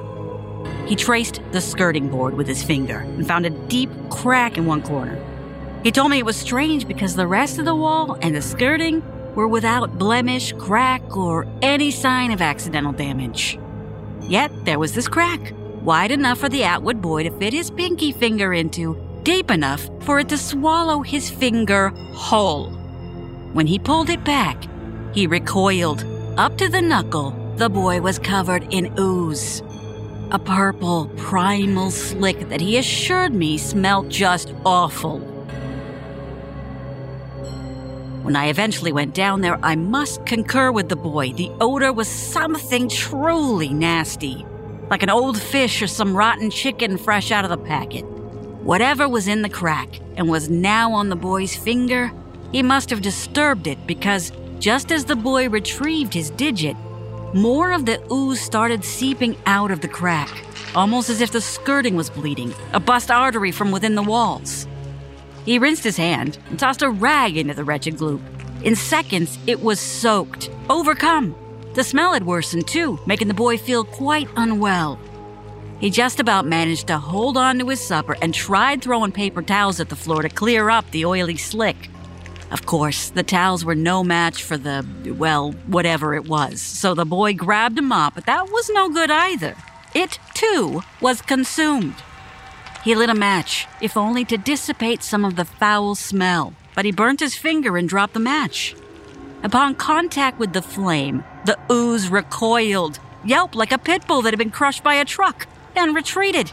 L: He traced the skirting board with his finger and found a deep crack in one corner. He told me it was strange because the rest of the wall and the skirting were without blemish, crack, or any sign of accidental damage. Yet there was this crack, wide enough for the Atwood boy to fit his pinky finger into, deep enough for it to swallow his finger whole. When he pulled it back, he recoiled. Up to the knuckle, the boy was covered in ooze. A purple, primal slick that he assured me smelt just awful. When I eventually went down there, I must concur with the boy. The odor was something truly nasty, like an old fish or some rotten chicken fresh out of the packet. Whatever was in the crack and was now on the boy's finger, he must have disturbed it because just as the boy retrieved his digit, more of the ooze started seeping out of the crack, almost as if the skirting was bleeding, a bust artery from within the walls. He rinsed his hand and tossed a rag into the wretched gloop. In seconds, it was soaked, overcome. The smell had worsened too, making the boy feel quite unwell. He just about managed to hold on to his supper and tried throwing paper towels at the floor to clear up the oily slick. Of course, the towels were no match for the, well, whatever it was, so the boy grabbed a mop, but that was no good either. It, too, was consumed. He lit a match, if only to dissipate some of the foul smell, but he burnt his finger and dropped the match. Upon contact with the flame, the ooze recoiled, yelped like a pit bull that had been crushed by a truck, and retreated.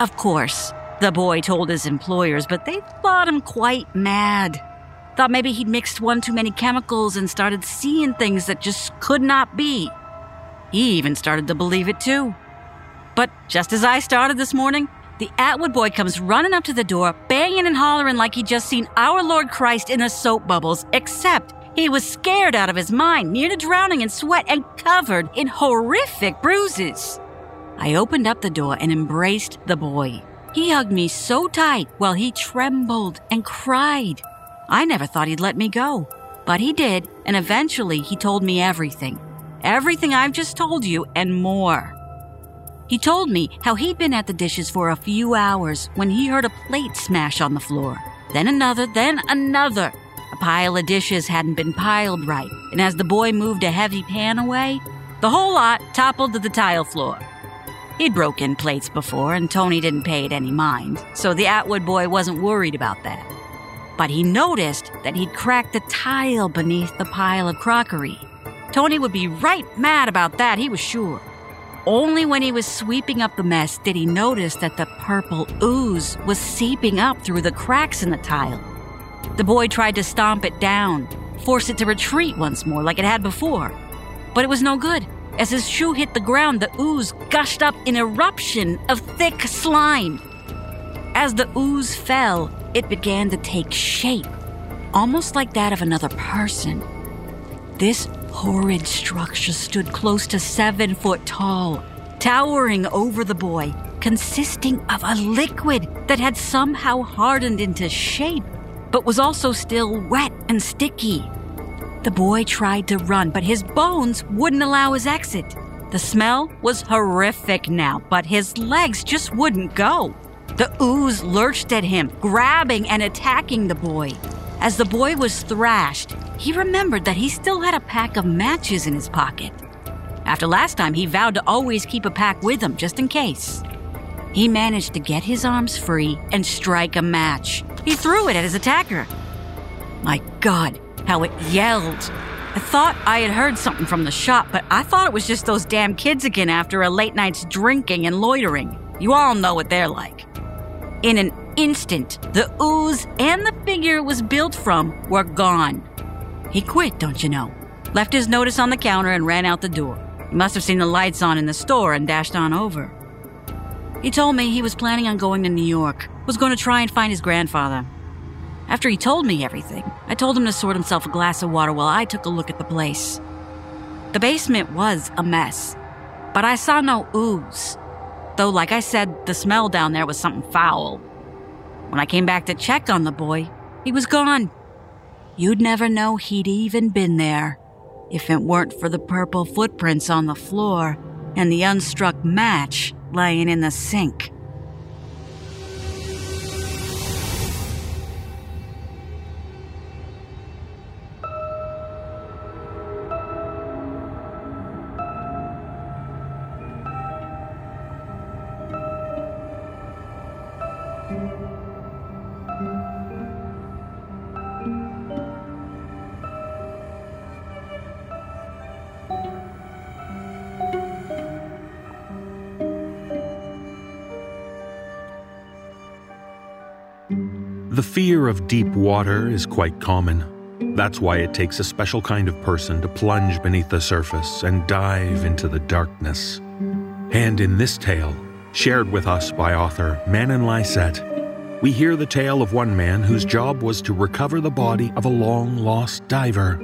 L: Of course, the boy told his employers, but they thought him quite mad. Thought maybe he'd mixed one too many chemicals and started seeing things that just could not be. He even started to believe it too. But just as I started this morning, the Atwood boy comes running up to the door, banging and hollering like he'd just seen our Lord Christ in the soap bubbles, except he was scared out of his mind, near to drowning in sweat and covered in horrific bruises. I opened up the door and embraced the boy. He hugged me so tight while he trembled and cried. I never thought he'd let me go, but he did, and eventually he told me everything. Everything I've just told you and more. He told me how he'd been at the dishes for a few hours when he heard a plate smash on the floor. Then another, then another. A pile of dishes hadn't been piled right, and as the boy moved a heavy pan away, the whole lot toppled to the tile floor. He'd broken plates before, and Tony didn't pay it any mind, so the Atwood boy wasn't worried about that. But he noticed that he'd cracked the tile beneath the pile of crockery. Tony would be right mad about that, he was sure. Only when he was sweeping up the mess did he notice that the purple ooze was seeping up through the cracks in the tile. The boy tried to stomp it down, force it to retreat once more like it had before. But it was no good. As his shoe hit the ground, the ooze gushed up in eruption of thick slime. As the ooze fell, it began to take shape, almost like that of another person. This horrid structure stood close to seven foot tall, towering over the boy, consisting of a liquid that had somehow hardened into shape, but was also still wet and sticky. The boy tried to run, but his bones wouldn't allow his exit. The smell was horrific now, but his legs just wouldn't go. The ooze lurched at him, grabbing and attacking the boy. As the boy was thrashed, he remembered that he still had a pack of matches in his pocket. After last time, he vowed to always keep a pack with him just in case. He managed to get his arms free and strike a match. He threw it at his attacker. My God, how it yelled. I thought I had heard something from the shop, but I thought it was just those damn kids again after a late night's drinking and loitering. You all know what they're like. In an instant, the ooze and the figure it was built from were gone. He quit, don't you know? Left his notice on the counter and ran out the door. He must have seen the lights on in the store and dashed on over. He told me he was planning on going to New York, was going to try and find his grandfather. After he told me everything, I told him to sort himself a glass of water while I took a look at the place. The basement was a mess, but I saw no ooze. Though, like I said, the smell down there was something foul. When I came back to check on the boy, he was gone. You'd never know he'd even been there if it weren't for the purple footprints on the floor and the unstruck match lying in the sink.
A: The fear of deep water is quite common. That's why it takes a special kind of person to plunge beneath the surface and dive into the darkness. And in this tale, shared with us by author Manen Lyset, we hear the tale of one man whose job was to recover the body of a long lost diver.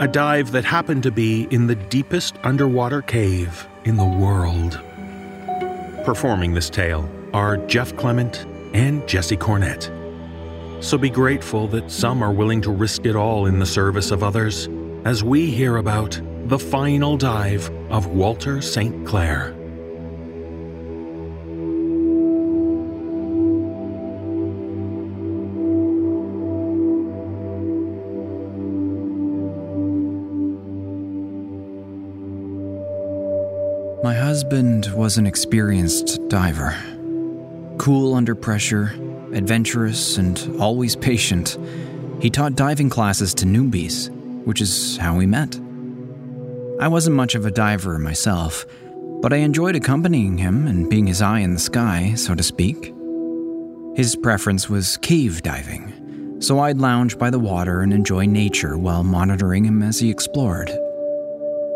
A: A dive that happened to be in the deepest underwater cave in the world. Performing this tale are Jeff Clement and Jesse Cornett. So be grateful that some are willing to risk it all in the service of others as we hear about the final dive of Walter St. Clair.
M: My husband was an experienced diver. Cool under pressure, adventurous, and always patient, he taught diving classes to newbies, which is how we met. I wasn't much of a diver myself, but I enjoyed accompanying him and being his eye in the sky, so to speak. His preference was cave diving, so I'd lounge by the water and enjoy nature while monitoring him as he explored.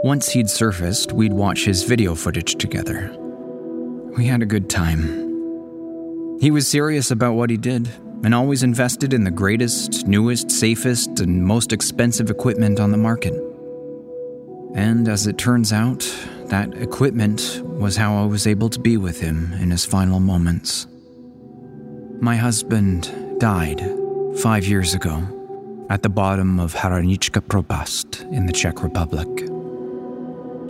M: Once he'd surfaced, we'd watch his video footage together. We had a good time. He was serious about what he did and always invested in the greatest, newest, safest, and most expensive equipment on the market. And as it turns out, that equipment was how I was able to be with him in his final moments. My husband died five years ago at the bottom of Hranička Propast in the Czech Republic.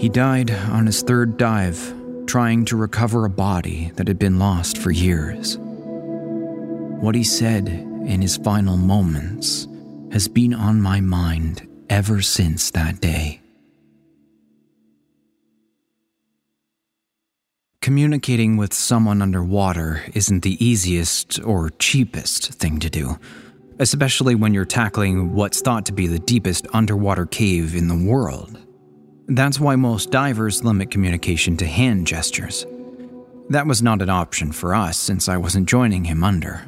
M: He died on his third dive, trying to recover a body that had been lost for years. What he said in his final moments has been on my mind ever since that day. communicating with someone underwater isn't the easiest or cheapest thing to do, especially when you're tackling what's thought to be the deepest underwater cave in the world. That's why most divers limit communication to hand gestures. That was not an option for us since I wasn't joining him under.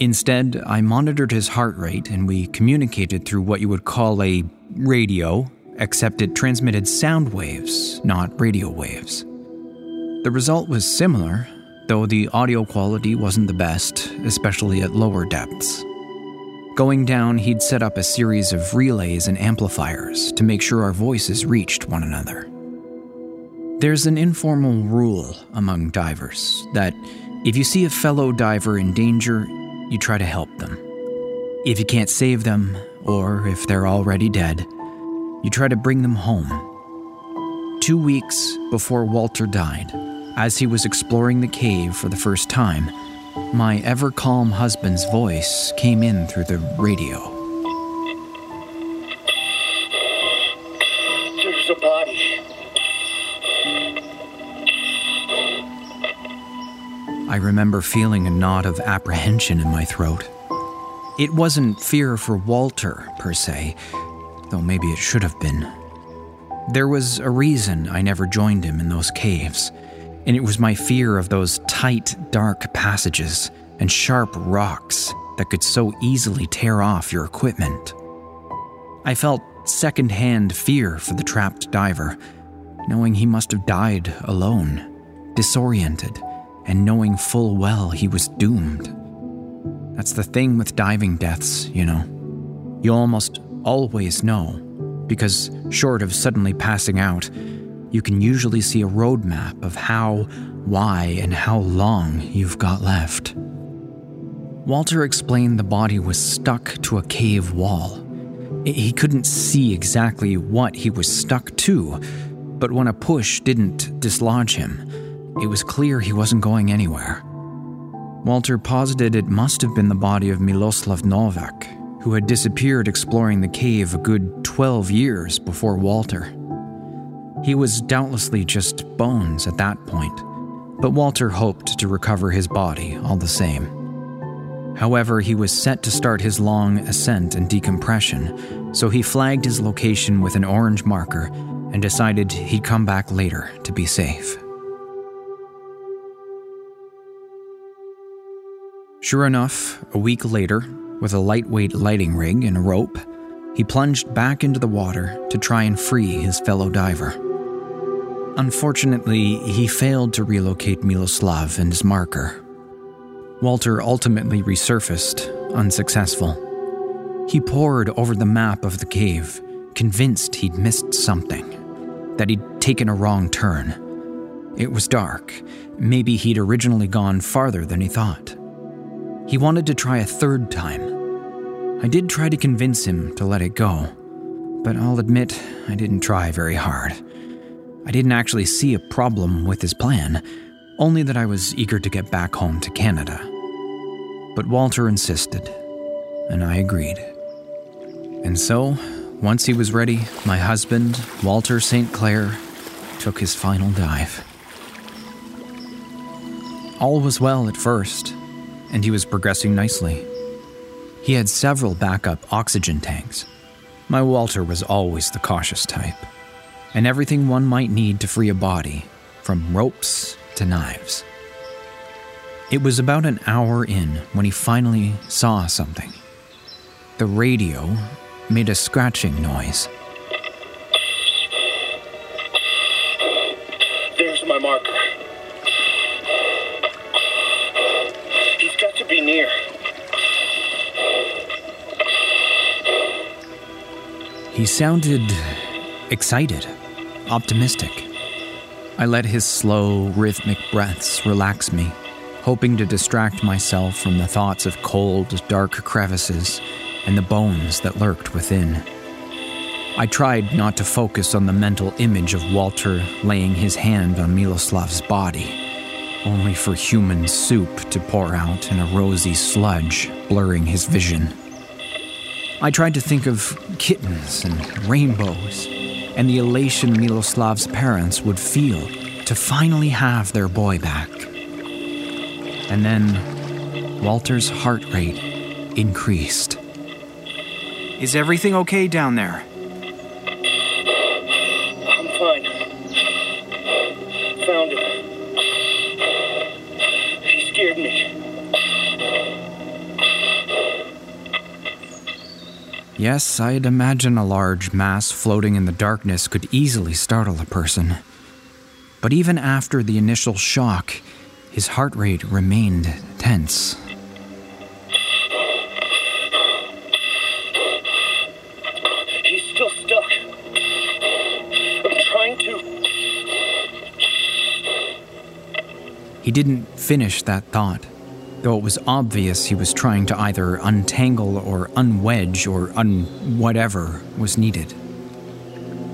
M: Instead, I monitored his heart rate and we communicated through what you would call a radio, except it transmitted sound waves, not radio waves. The result was similar, though the audio quality wasn't the best, especially at lower depths. Going down, he'd set up a series of relays and amplifiers to make sure our voices reached one another. There's an informal rule among divers that if you see a fellow diver in danger, you try to help them. If you can't save them, or if they're already dead, you try to bring them home. Two weeks before Walter died, as he was exploring the cave for the first time, my ever calm husband's voice came in through the radio.
N: There's a body.
M: I remember feeling a knot of apprehension in my throat. It wasn't fear for Walter, per se, though maybe it should have been. There was a reason I never joined him in those caves, and it was my fear of those tight, dark passages and sharp rocks that could so easily tear off your equipment. I felt secondhand fear for the trapped diver, knowing he must have died alone, disoriented, and knowing full well he was doomed. That's the thing with diving deaths, you know. You almost always know, because short of suddenly passing out, you can usually see a roadmap of how, why, and how long you've got left. Walter explained the body was stuck to a cave wall. He couldn't see exactly what he was stuck to, but when a push didn't dislodge him, it was clear he wasn't going anywhere. Walter posited it must have been the body of Miloslav Novak, who had disappeared exploring the cave a good 12 years before Walter. He was doubtlessly just bones at that point, but Walter hoped to recover his body all the same. However, he was set to start his long ascent and decompression, so he flagged his location with an orange marker and decided he'd come back later to be safe. Sure enough, a week later, with a lightweight lighting rig and a rope, he plunged back into the water to try and free his fellow diver. Unfortunately, he failed to relocate Miloslav and his marker. Walter ultimately resurfaced, unsuccessful. He pored over the map of the cave, convinced he'd missed something, that he'd taken a wrong turn. It was dark. Maybe he'd originally gone farther than he thought. He wanted to try a third time. I did try to convince him to let it go, but I'll admit I didn't try very hard. I didn't actually see a problem with his plan, only that I was eager to get back home to Canada. But Walter insisted, and I agreed. And so, once he was ready, my husband, Walter St. Clair, took his final dive. All was well at first and he was progressing nicely. He had several backup oxygen tanks. My Walter was always the cautious type, and everything one might need to free a body, from ropes to knives. It was about an hour in when he finally saw something. The radio made a scratching noise.
N: There's my marker. He's got to be near.
M: He sounded excited, optimistic. I let his slow, rhythmic breaths relax me, hoping to distract myself from the thoughts of cold, dark crevices and the bones that lurked within. I tried not to focus on the mental image of Walter laying his hand on Miloslav's body, only for human soup to pour out in a rosy sludge, blurring his vision. I tried to think of kittens and rainbows and the elation Miloslav's parents would feel to finally have their boy back. And then Walter's heart rate increased.
O: Is everything okay down there?
M: Yes, I'd imagine a large mass floating in the darkness could easily startle a person. But even after the initial shock, his heart rate remained tense.
N: He's still stuck. I'm trying to.
M: He didn't finish that thought, though it was obvious he was trying to either untangle or unwedge or un whatever was needed.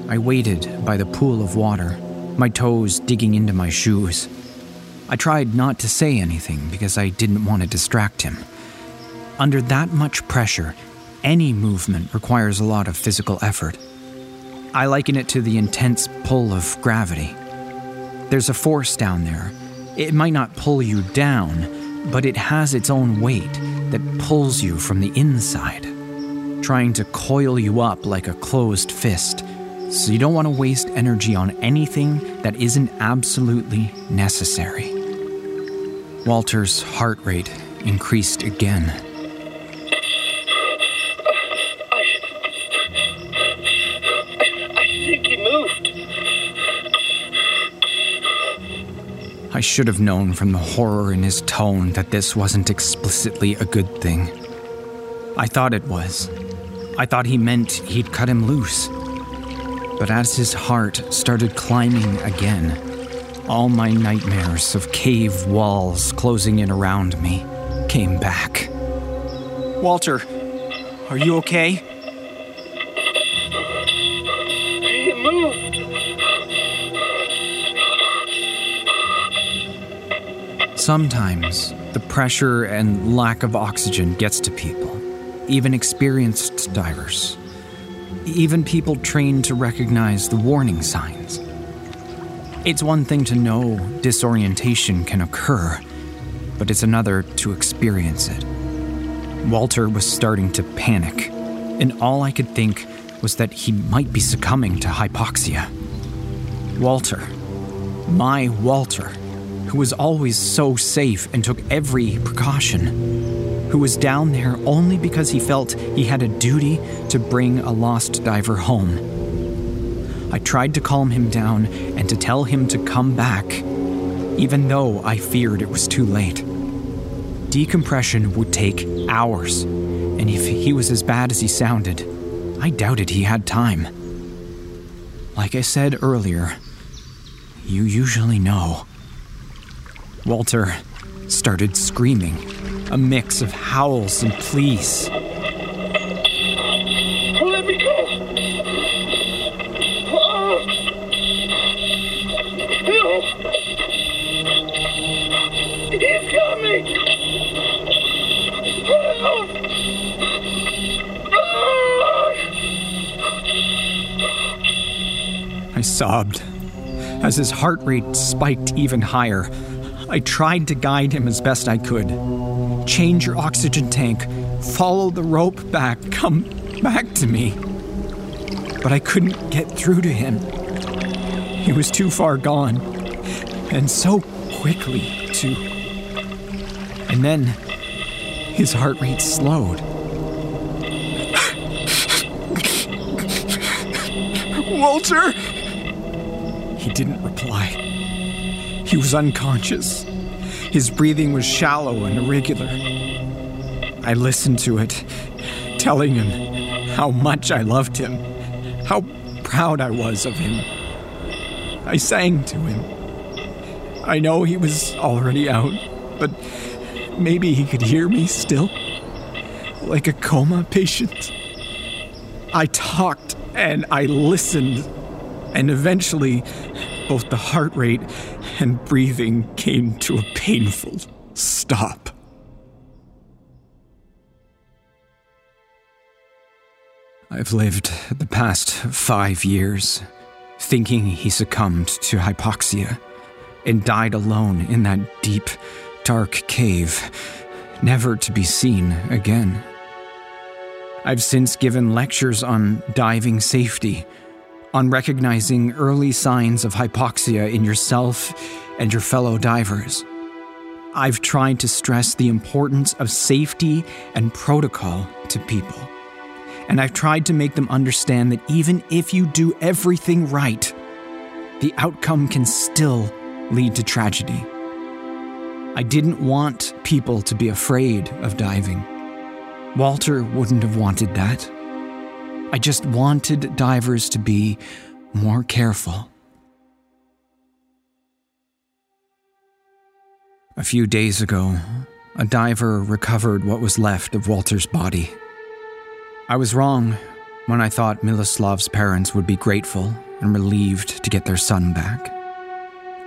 M: I waited by the pool of water, my toes digging into my shoes. I tried not to say anything because I didn't want to distract him. Under that much pressure, any movement requires a lot of physical effort. I liken it to the intense pull of gravity. There's a force down there. It might not pull you down, but it has its own weight that pulls you from the inside, trying to coil you up like a closed fist. So you don't want to waste energy on anything that isn't absolutely necessary. Walter's heart rate increased again.
N: I
M: should have known from the horror in his tone that this wasn't explicitly a good thing. I thought it was. I thought he meant he'd cut him loose. But as his heart started climbing again, all my nightmares of cave walls closing in around me came back.
O: Walter, are you okay?
N: He
M: Sometimes the pressure and lack of oxygen gets to people, even experienced divers, even people trained to recognize the warning signs. It's one thing to know disorientation can occur, but it's another to experience it. Walter was starting to panic, and all I could think was that he might be succumbing to hypoxia. Walter, my Walter, who was always so safe and took every precaution, who was down there only because he felt he had a duty to bring a lost diver home. I tried to calm him down and to tell him to come back, even though I feared it was too late. Decompression would take hours, and if he was as bad as he sounded, I doubted he had time. Like I said earlier, you usually know. Walter started screaming, a mix of howls and pleas.
N: Let me go. He's me.
M: I sobbed. As his heart rate spiked even higher, I tried to guide him as best I could. Change your oxygen tank. Follow the rope back. Come back to me. But I couldn't get through to him. He was too far gone. And so quickly, too. And then his heart rate slowed.
O: Walter!
M: He didn't reply. He was unconscious. His breathing was shallow and irregular. I listened to it, telling him how much I loved him, how proud I was of him. I sang to him. I know he was already out, but maybe he could hear me still, like a coma patient. I talked and I listened, and eventually, both the heart rate and breathing came to a painful stop. I've lived the past five years thinking he succumbed to hypoxia, and died alone in that deep, dark cave, never to be seen again. I've since given lectures on diving safety, on recognizing early signs of hypoxia in yourself and your fellow divers. I've tried to stress the importance of safety and protocol to people. And I've tried to make them understand that even if you do everything right, the outcome can still lead to tragedy. I didn't want people to be afraid of diving. Walter wouldn't have wanted that. I just wanted divers to be more careful. A few days ago, a diver recovered what was left of Walter's body. I was wrong when I thought Miloslav's parents would be grateful and relieved to get their son back.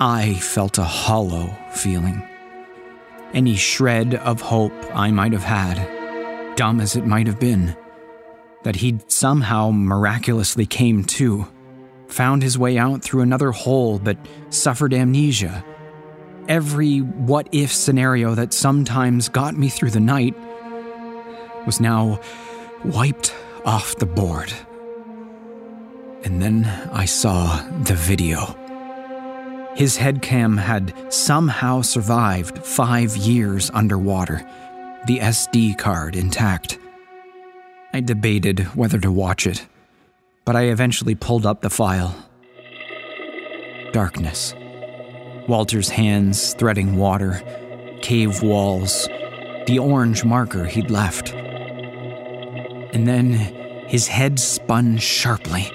M: I felt a hollow feeling. Any shred of hope I might have had, dumb as it might have been, that he'd somehow miraculously came to, found his way out through another hole but suffered amnesia. Every what if scenario that sometimes got me through the night was now wiped off the board. And then I saw the video. His headcam had somehow survived five years underwater, the SD card intact. I debated whether to watch it, but I eventually pulled up the file. Darkness. Walter's hands threading water, cave walls, the orange marker he'd left. And then his head spun sharply,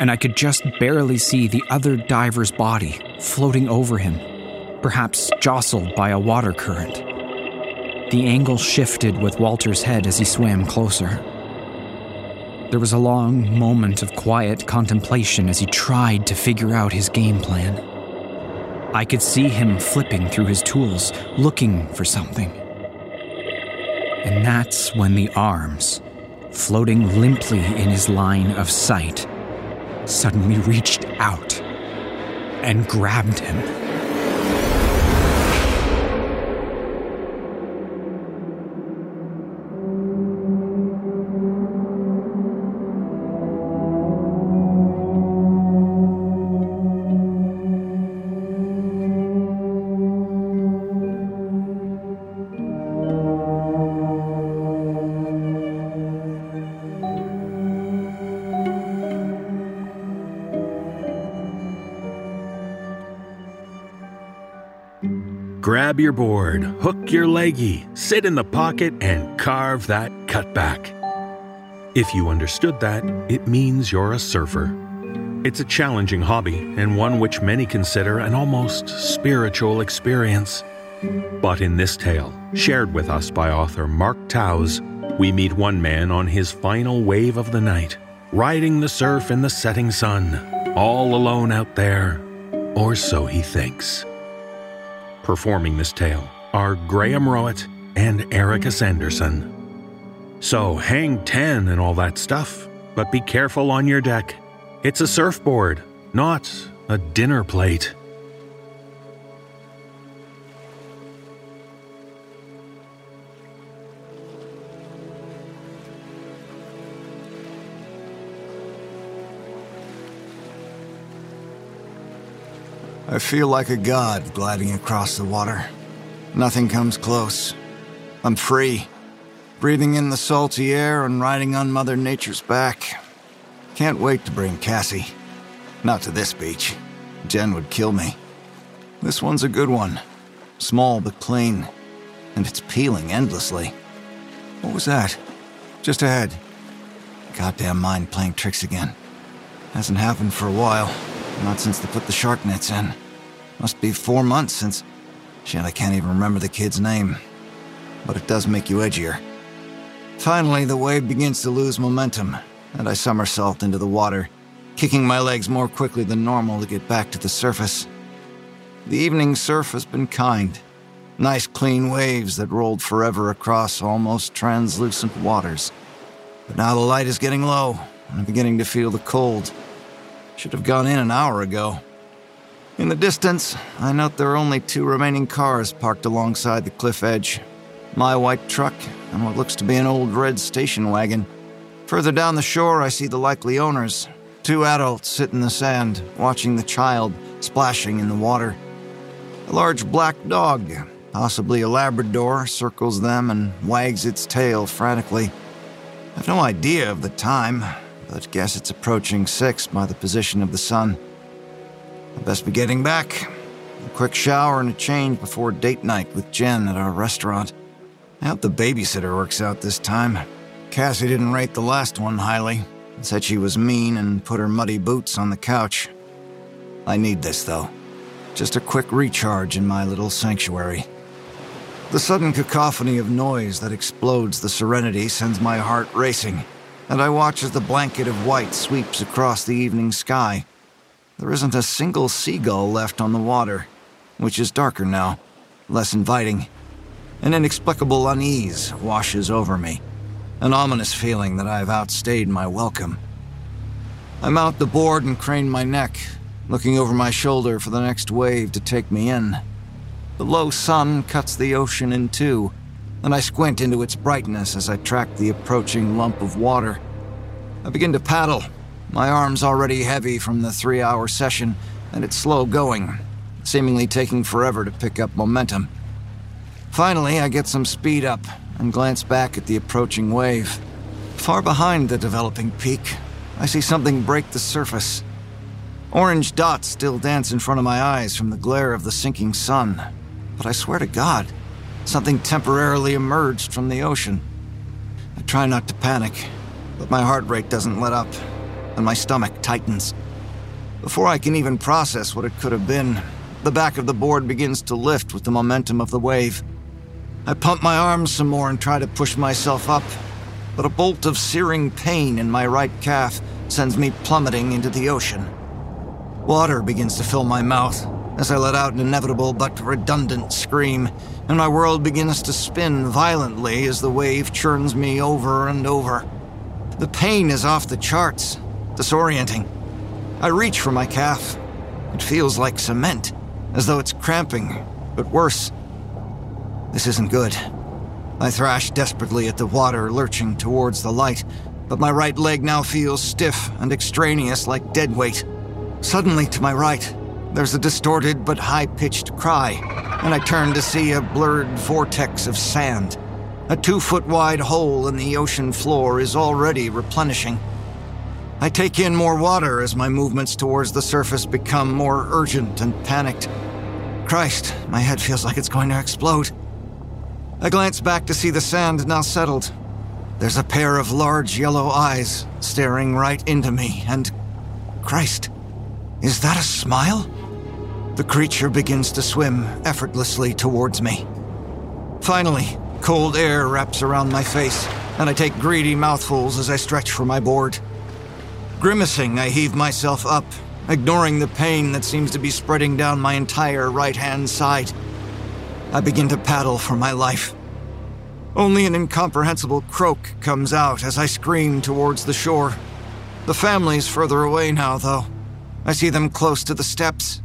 M: and I could just barely see the other diver's body floating over him, perhaps jostled by a water current. The angle shifted with Walter's head as he swam closer. There was a long moment of quiet contemplation as he tried to figure out his game plan. I could see him flipping through his tools, looking for something. And that's when the arms, floating limply in his line of sight, suddenly reached out and grabbed him.
A: Grab your board, hook your leggy, sit in the pocket, and carve that cutback. If you understood that, it means you're a surfer. It's a challenging hobby and one which many consider an almost spiritual experience. But in this tale, shared with us by author Mark Towse, we meet one man on his final wave of the night, riding the surf in the setting sun, all alone out there, or so he thinks. Performing this tale are Graham Rowat and Erika Sanderson. So hang 10 and all that stuff, but be careful on your deck. It's a surfboard, not a dinner plate.
F: I feel like a god gliding across the water. Nothing comes close. I'm free, breathing in the salty air and riding on Mother Nature's back. Can't wait to bring Cassie. Not to this beach. Jen would kill me. This one's a good one. Small but clean. And it's peeling endlessly. What was that? Just ahead. Goddamn mind playing tricks again. Hasn't happened for a while. Not since they put the shark nets in. Must be four months since. Shit, I can't even remember the kid's name. But it does make you edgier. Finally, the wave begins to lose momentum, and I somersault into the water, kicking my legs more quickly than normal to get back to the surface. The evening surf has been kind. Nice clean waves that rolled forever across almost translucent waters. But now the light is getting low, and I'm beginning to feel the cold. Should have gone in an hour ago. In the distance, I note there are only two remaining cars parked alongside the cliff edge my white truck and what looks to be an old red station wagon. Further down the shore, I see the likely owners. Two adults sit in the sand, watching the child splashing in the water. A large black dog, possibly a Labrador, circles them and wags its tail frantically. I've no idea of the time, but guess it's approaching six by the position of the sun. Best be getting back. A quick shower and a change before date night with Jen at our restaurant. I hope the babysitter works out this time. Cassie didn't rate the last one highly. Said she was mean and put her muddy boots on the couch. I need this, though. Just a quick recharge in my little sanctuary. The sudden cacophony of noise that explodes the serenity sends my heart racing, and I watch as the blanket of white sweeps across the evening sky. There isn't a single seagull left on the water, which is darker now, less inviting. An inexplicable unease washes over me, an ominous feeling that I've outstayed my welcome. I mount the board and crane my neck, looking over my shoulder for the next wave to take me in. The low sun cuts the ocean in two, and I squint into its brightness as I track the approaching lump of water. I begin to paddle, my arms already heavy from the three hour session, and it's slow going, seemingly taking forever to pick up momentum. Finally, I get some speed up and glance back at the approaching wave. Far behind the developing peak, I see something break the surface. Orange dots still dance in front of my eyes from the glare of the sinking sun, but I swear to God, something temporarily emerged from the ocean. I try not to panic, but my heart rate doesn't let up, and my stomach tightens. Before I can even process what it could have been, the back of the board begins to lift with the momentum of the wave. I pump my arms some more and try to push myself up, but a bolt of searing pain in my right calf sends me plummeting into the ocean. Water begins to fill my mouth as I let out an inevitable but redundant scream, and my world begins to spin violently as the wave churns me over and over. The pain is off the charts, disorienting. I reach for my calf. It feels like cement, as though it's cramping, but worse. This isn't good. I thrash desperately at the water lurching towards the light, but my right leg now feels stiff and extraneous like dead weight. Suddenly, to my right, there's a distorted but high pitched cry, and I turn to see a blurred vortex of sand. A two foot wide hole in the ocean floor is already replenishing. I take in more water as my movements towards the surface become more urgent and panicked. Christ, my head feels like it's going to explode. I glance back to see the sand now settled. There's a pair of large yellow eyes staring right into me, and. Christ, is that a smile? The creature begins to swim effortlessly towards me. Finally, cold air wraps around my face, and I take greedy mouthfuls as I stretch for my board. Grimacing, I heave myself up, ignoring the pain that seems to be spreading down my entire right hand side. I begin to paddle for my life. Only an incomprehensible croak comes out as I scream towards the shore. The family's further away now, though. I see them close to the steps.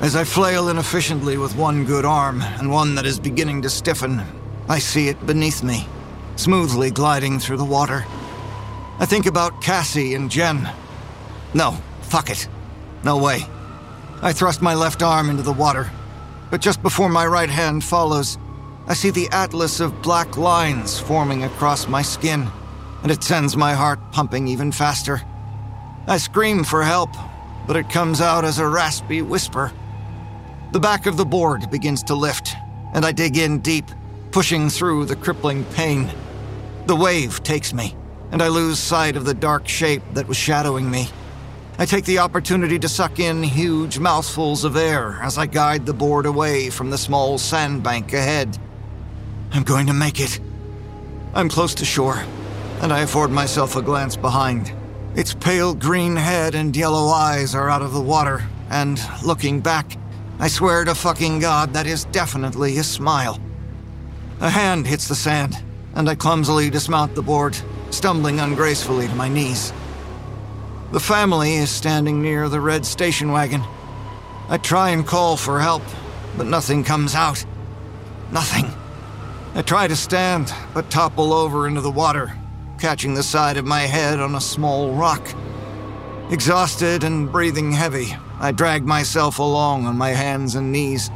F: As I flail inefficiently with one good arm and one that is beginning to stiffen, I see it beneath me, smoothly gliding through the water. I think about Cassie and Jen. No, fuck it. No way. I thrust my left arm into the water, but just before my right hand follows, I see the atlas of black lines forming across my skin, and it sends my heart pumping even faster. I scream for help, but it comes out as a raspy whisper. The back of the board begins to lift, and I dig in deep, pushing through the crippling pain. The wave takes me, and I lose sight of the dark shape that was shadowing me. I take the opportunity to suck in huge mouthfuls of air as I guide the board away from the small sandbank ahead. I'm going to make it. I'm close to shore, and I afford myself a glance behind. Its pale green head and yellow eyes are out of the water, and looking back, I swear to fucking God that is definitely a smile. A hand hits the sand, and I clumsily dismount the board, stumbling ungracefully to my knees. The family is standing near the red station wagon. I try and call for help, but nothing comes out. Nothing. I try to stand, but topple over into the water, catching the side of my head on a small rock. Exhausted and breathing heavy, I drag myself along on my hands and knees,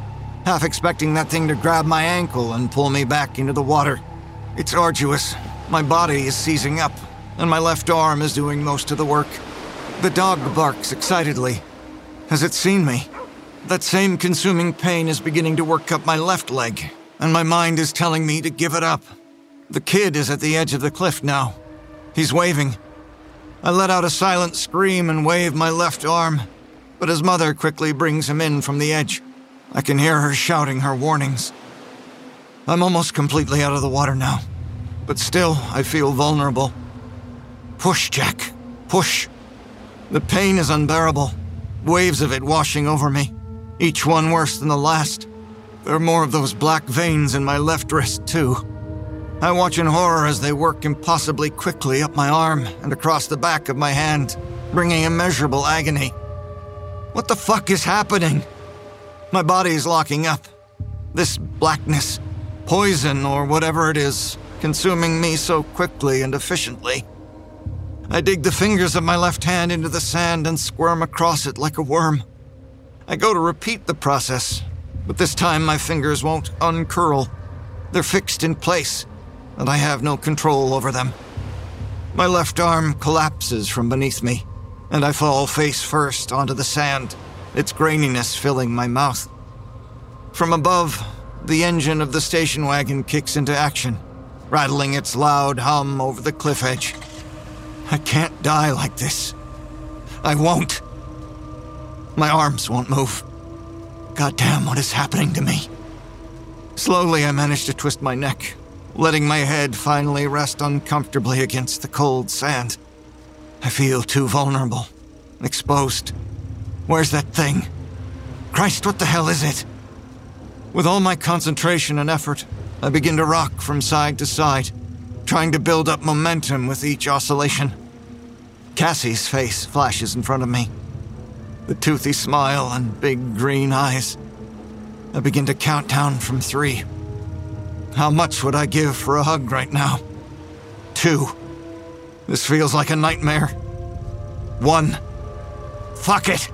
F: half expecting that thing to grab my ankle and pull me back into the water. It's arduous. My body is seizing up, and my left arm is doing most of the work. The dog barks excitedly. Has it seen me? That same consuming pain is beginning to work up my left leg, and my mind is telling me to give it up. The kid is at the edge of the cliff now. He's waving. I let out a silent scream and wave my left arm, but his mother quickly brings him in from the edge. I can hear her shouting her warnings. I'm almost completely out of the water now, but still I feel vulnerable. Push, Jack. Push. The pain is unbearable. Waves of it washing over me, each one worse than the last. There are more of those black veins in my left wrist, too. I watch in horror as they work impossibly quickly up my arm and across the back of my hand, bringing immeasurable agony. What the fuck is happening? My body is locking up. This blackness, poison or whatever it is, consuming me so quickly and efficiently. I dig the fingers of my left hand into the sand and squirm across it like a worm. I go to repeat the process, but this time my fingers won't uncurl. They're fixed in place, and I have no control over them. My left arm collapses from beneath me, and I fall face first onto the sand, its graininess filling my mouth. From above, the engine of the station wagon kicks into action, rattling its loud hum over the cliff edge. I can't die like this. I won't. My arms won't move. Goddamn, what is happening to me? Slowly, I manage to twist my neck, letting my head finally rest uncomfortably against the cold sand. I feel too vulnerable, exposed. Where's that thing? Christ, what the hell is it? With all my concentration and effort, I begin to rock from side to side, trying to build up momentum with each oscillation. Cassie's face flashes in front of me. The toothy smile and big green eyes. I begin to count down from three. How much would I give for a hug right now? Two. This feels like a nightmare. One. Fuck it!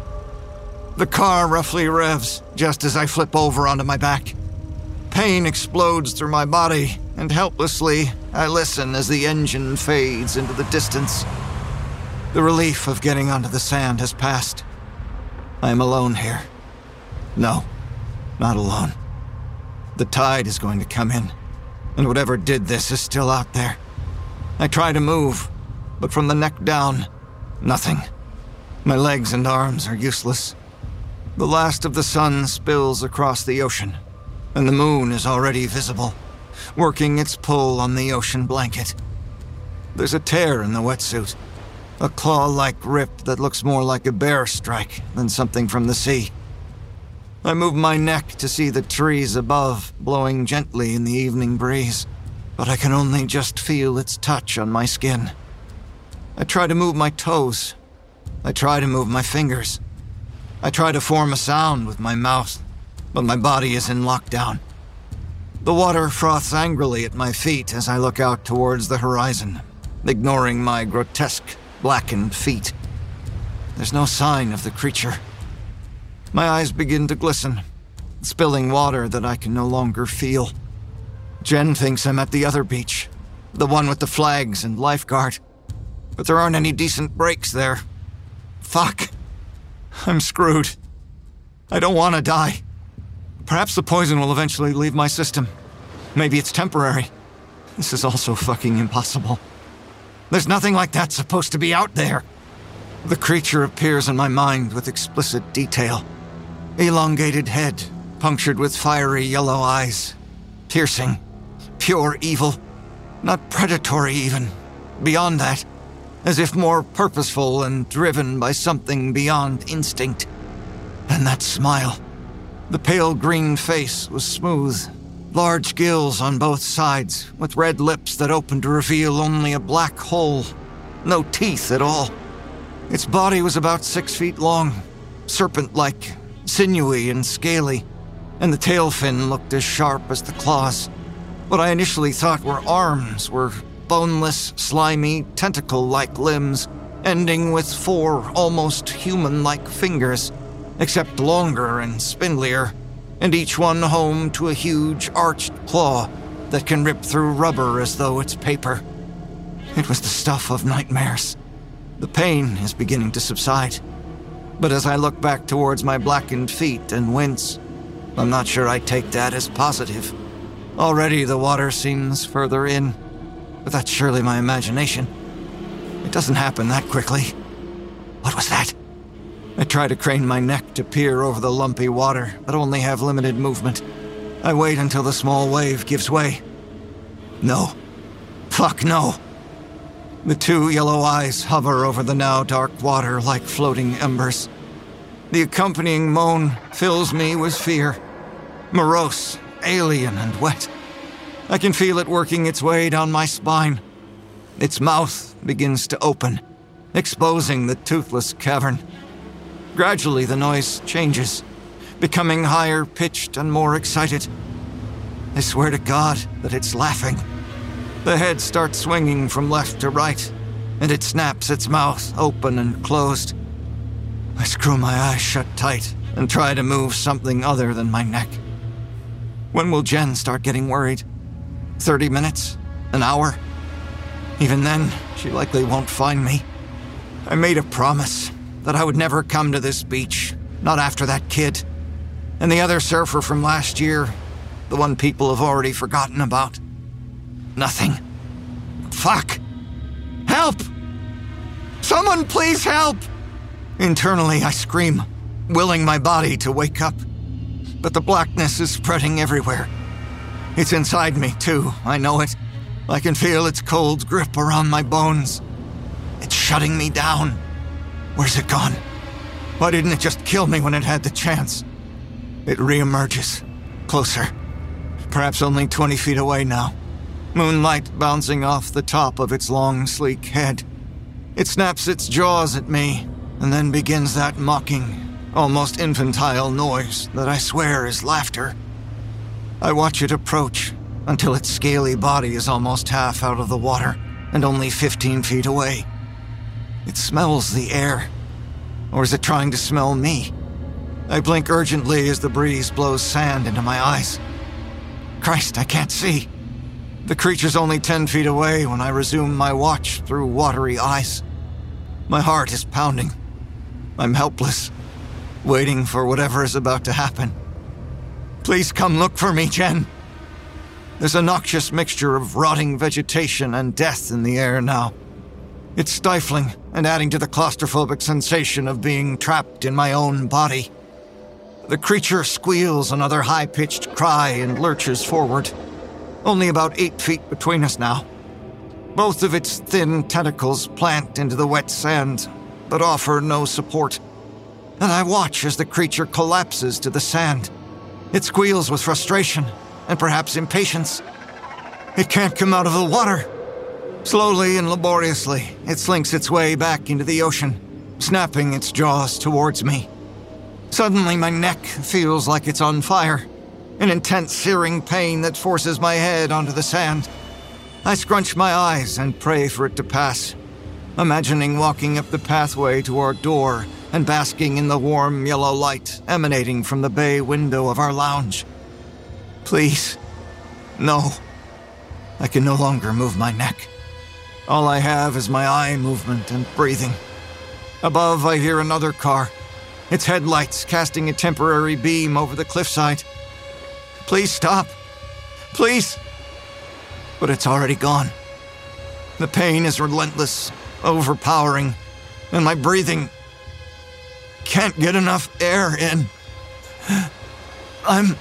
F: The car roughly revs just as I flip over onto my back. Pain explodes through my body, and helplessly, I listen as the engine fades into the distance. The relief of getting onto the sand has passed. I am alone here. No, not alone. The tide is going to come in, and whatever did this is still out there. I try to move, but from the neck down, nothing. My legs and arms are useless. The last of the sun spills across the ocean, and the moon is already visible, working its pull on the ocean blanket. There's a tear in the wetsuit, a claw like rip that looks more like a bear strike than something from the sea. I move my neck to see the trees above blowing gently in the evening breeze, but I can only just feel its touch on my skin. I try to move my toes. I try to move my fingers. I try to form a sound with my mouth, but my body is in lockdown. The water froths angrily at my feet as I look out towards the horizon, ignoring my grotesque, blackened feet. There's no sign of the creature. My eyes begin to glisten, spilling water that I can no longer feel. Jen thinks I'm at the other beach, the one with the flags and lifeguard. But there aren't any decent breaks there. Fuck. I'm screwed. I don't want to die. Perhaps the poison will eventually leave my system. Maybe it's temporary. This is also fucking impossible. There's nothing like that supposed to be out there. The creature appears in my mind with explicit detail. Elongated head, punctured with fiery yellow eyes. Piercing. Pure evil. Not predatory, even. Beyond that. As if more purposeful and driven by something beyond instinct. And that smile. The pale green face was smooth. Large gills on both sides, with red lips that opened to reveal only a black hole. No teeth at all. Its body was about six feet long, serpent like, sinewy and scaly, and the tail fin looked as sharp as the claws. What I initially thought were arms were boneless, slimy, tentacle like limbs, ending with four almost human like fingers, except longer and spindlier, and each one home to a huge arched claw that can rip through rubber as though it's paper. It was the stuff of nightmares. The pain is beginning to subside. But as I look back towards my blackened feet and wince, I'm not sure I take that as positive. Already the water seems further in, but that's surely my imagination. It doesn't happen that quickly. What was that? I try to crane my neck to peer over the lumpy water, but only have limited movement. I wait until the small wave gives way. No. Fuck no. The two yellow eyes hover over the now dark water like floating embers. The accompanying moan fills me with fear. Morose, alien, and wet. I can feel it working its way down my spine. Its mouth begins to open, exposing the toothless cavern. Gradually, the noise changes, becoming higher pitched and more excited. I swear to God that it's laughing. The head starts swinging from left to right, and it snaps its mouth open and closed. I screw my eyes shut tight and try to move something other than my neck. When will Jen start getting worried? 30 minutes? An hour? Even then, she likely won't find me. I made a promise that I would never come to this beach, not after that kid. And the other surfer from last year, the one people have already forgotten about. Nothing. Fuck! Help! Someone please help! Internally, I scream, willing my body to wake up. But the blackness is spreading everywhere. It's inside me, too, I know it. I can feel its cold grip around my bones. It's shutting me down. Where's it gone? Why didn't it just kill me when it had the chance? It reemerges, closer. Perhaps only 20 feet away now. Moonlight bouncing off the top of its long, sleek head. It snaps its jaws at me, and then begins that mocking, almost infantile noise that I swear is laughter. I watch it approach until its scaly body is almost half out of the water and only 15 feet away. It smells the air. Or is it trying to smell me? I blink urgently as the breeze blows sand into my eyes. Christ, I can't see. The creature's only 10 feet away when I resume my watch through watery eyes. My heart is pounding. I'm helpless, waiting for whatever is about to happen. Please come look for me, Jen. There's a noxious mixture of rotting vegetation and death in the air now. It's stifling and adding to the claustrophobic sensation of being trapped in my own body. The creature squeals another high pitched cry and lurches forward. Only about eight feet between us now. Both of its thin tentacles plant into the wet sand, but offer no support. And I watch as the creature collapses to the sand. It squeals with frustration and perhaps impatience. It can't come out of the water. Slowly and laboriously, it slinks its way back into the ocean, snapping its jaws towards me. Suddenly, my neck feels like it's on fire, an intense searing pain that forces my head onto the sand. I scrunch my eyes and pray for it to pass, imagining walking up the pathway to our door and basking in the warm yellow light emanating from the bay window of our lounge. Please, no. I can no longer move my neck. All I have is my eye movement and breathing. Above, I hear another car, its headlights casting a temporary beam over the cliffside. Please stop. Please. But it's already gone. The pain is relentless, overpowering, and my breathing can't get enough air in. I'm.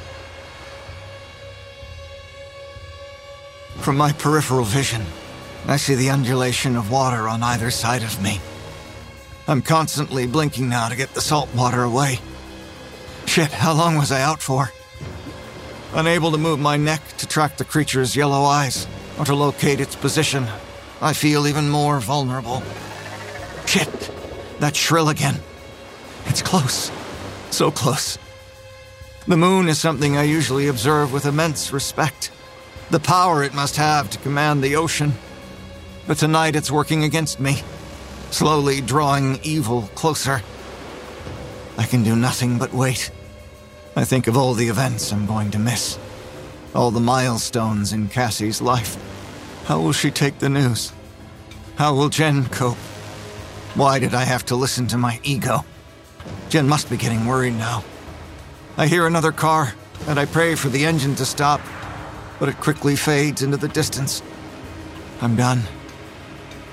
F: From my peripheral vision, I see the undulation of water on either side of me. I'm constantly blinking now to get the salt water away. Shit, how long was I out for? Unable to move my neck to track the creature's yellow eyes or to locate its position, I feel even more vulnerable. Shit, that shrill again. It's close. So close. The moon is something I usually observe with immense respect. The power it must have to command the ocean. But tonight it's working against me, slowly drawing evil closer. I can do nothing but wait. I think of all the events I'm going to miss, all the milestones in Cassie's life. How will she take the news? How will Jen cope? Why did I have to listen to my ego? Jen must be getting worried now. I hear another car, and I pray for the engine to stop, but it quickly fades into the distance. I'm done.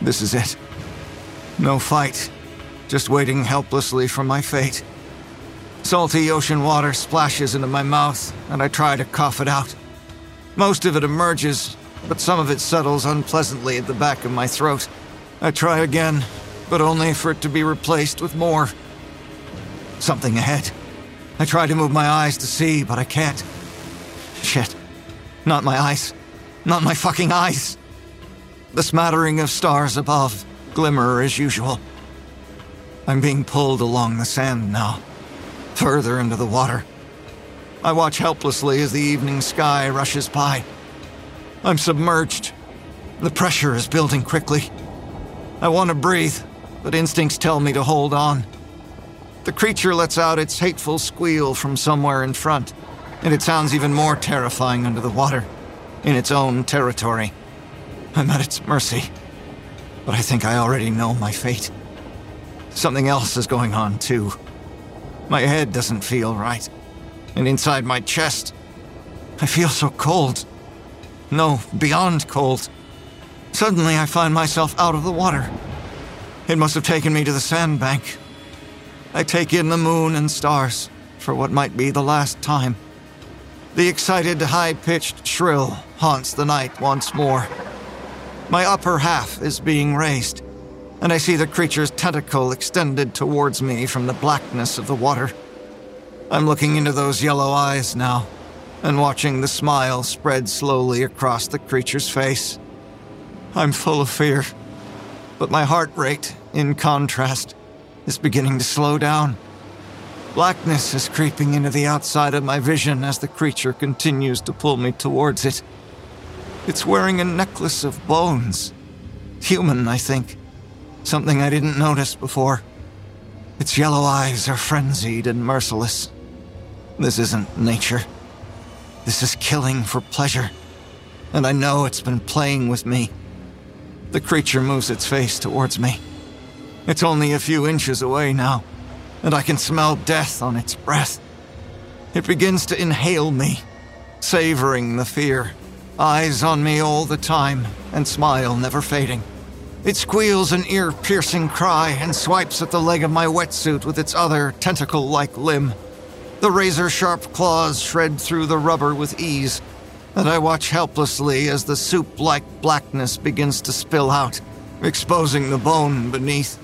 F: This is it. No fight, just waiting helplessly for my fate. Salty ocean water splashes into my mouth, and I try to cough it out. Most of it emerges, but some of it settles unpleasantly at the back of my throat. I try again, but only for it to be replaced with more. Something ahead. I try to move my eyes to see, but I can't. Shit. Not my eyes. Not my fucking eyes. The smattering of stars above glimmer as usual. I'm being pulled along the sand now, further into the water. I watch helplessly as the evening sky rushes by. I'm submerged. The pressure is building quickly. I want to breathe, but instincts tell me to hold on. The creature lets out its hateful squeal from somewhere in front, and it sounds even more terrifying under the water, in its own territory. I'm at its mercy, but I think I already know my fate. Something else is going on, too. My head doesn't feel right, and inside my chest, I feel so cold. No, beyond cold. Suddenly, I find myself out of the water. It must have taken me to the sandbank. I take in the moon and stars for what might be the last time. The excited, high pitched shrill haunts the night once more. My upper half is being raised, and I see the creature's tentacle extended towards me from the blackness of the water. I'm looking into those yellow eyes now, and watching the smile spread slowly across the creature's face. I'm full of fear, but my heart rate, in contrast, is beginning to slow down. Blackness is creeping into the outside of my vision as the creature continues to pull me towards it. It's wearing a necklace of bones. Human, I think. Something I didn't notice before. Its yellow eyes are frenzied and merciless. This isn't nature. This is killing for pleasure. And I know it's been playing with me. The creature moves its face towards me. It's only a few inches away now, and I can smell death on its breath. It begins to inhale me, savoring the fear, eyes on me all the time, and smile never fading. It squeals an ear piercing cry and swipes at the leg of my wetsuit with its other tentacle like limb. The razor sharp claws shred through the rubber with ease, and I watch helplessly as the soup like blackness begins to spill out, exposing the bone beneath.